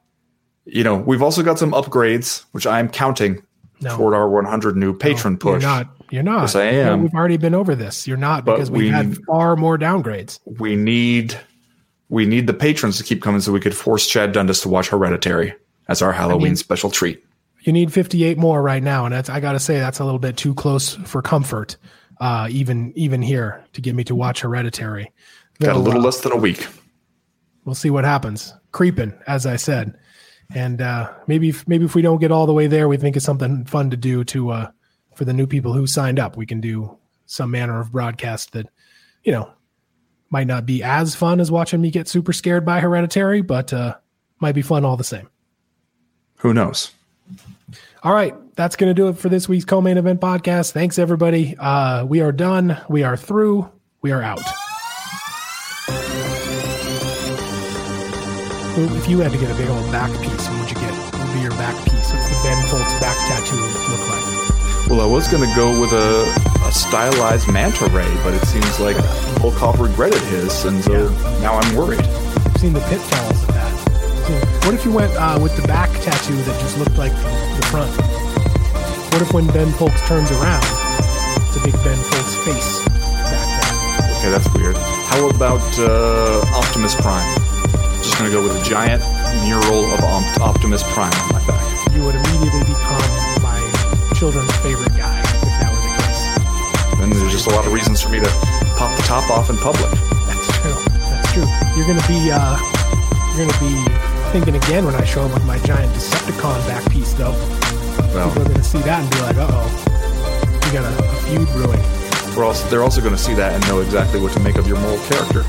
C: you know, we've also got some upgrades, which I'm counting no. toward our 100 new patron no, push.
B: You're not. You're not.
C: Yes, I am.
B: we've already been over this. You're not because we've we, had far more downgrades.
C: We need we need the patrons to keep coming so we could force Chad Dundas to watch Hereditary as our Halloween I mean, special treat
B: you need 58 more right now, and that's I got to say that's a little bit too close for comfort. Uh, even even here to get me to watch Hereditary.
C: Got a little uh, less than a week.
B: We'll see what happens. Creeping, as I said, and uh, maybe if, maybe if we don't get all the way there, we think it's something fun to do to uh, for the new people who signed up. We can do some manner of broadcast that you know might not be as fun as watching me get super scared by Hereditary, but uh, might be fun all the same.
C: Who knows?
B: All right, that's going to do it for this week's co-main event podcast. Thanks everybody. Uh, we are done. We are through. We are out. If you had to get a big old back piece, what would you get? What would be your back piece? What's the Ben Fowlkes back tattoo look like?
C: Well, I was going to go with a, a, stylized manta ray, but it seems like Volkov regretted his, and so yeah. now I'm worried.
B: I've seen the pitfalls. What if you went uh, with the back tattoo that just looked like the front? What if when Ben Fowlkes turns around, it's a big Ben Folds face back there.
C: Okay, that's weird. How about uh, Optimus Prime? Just gonna go with a giant mural of Op- Optimus Prime on my back.
B: You would immediately become my children's favorite guy if that were the case.
C: Then there's just a lot of reasons for me to pop the top off in public.
B: That's true. That's true. You're gonna be uh, you're gonna be thinking again when I show up with my giant Decepticon back piece, though.
C: Well,
B: People are gonna see that and be like, "Uh oh, we got a, a feud brewing."
C: also, they're also going to see that and know exactly what to make of your moral character.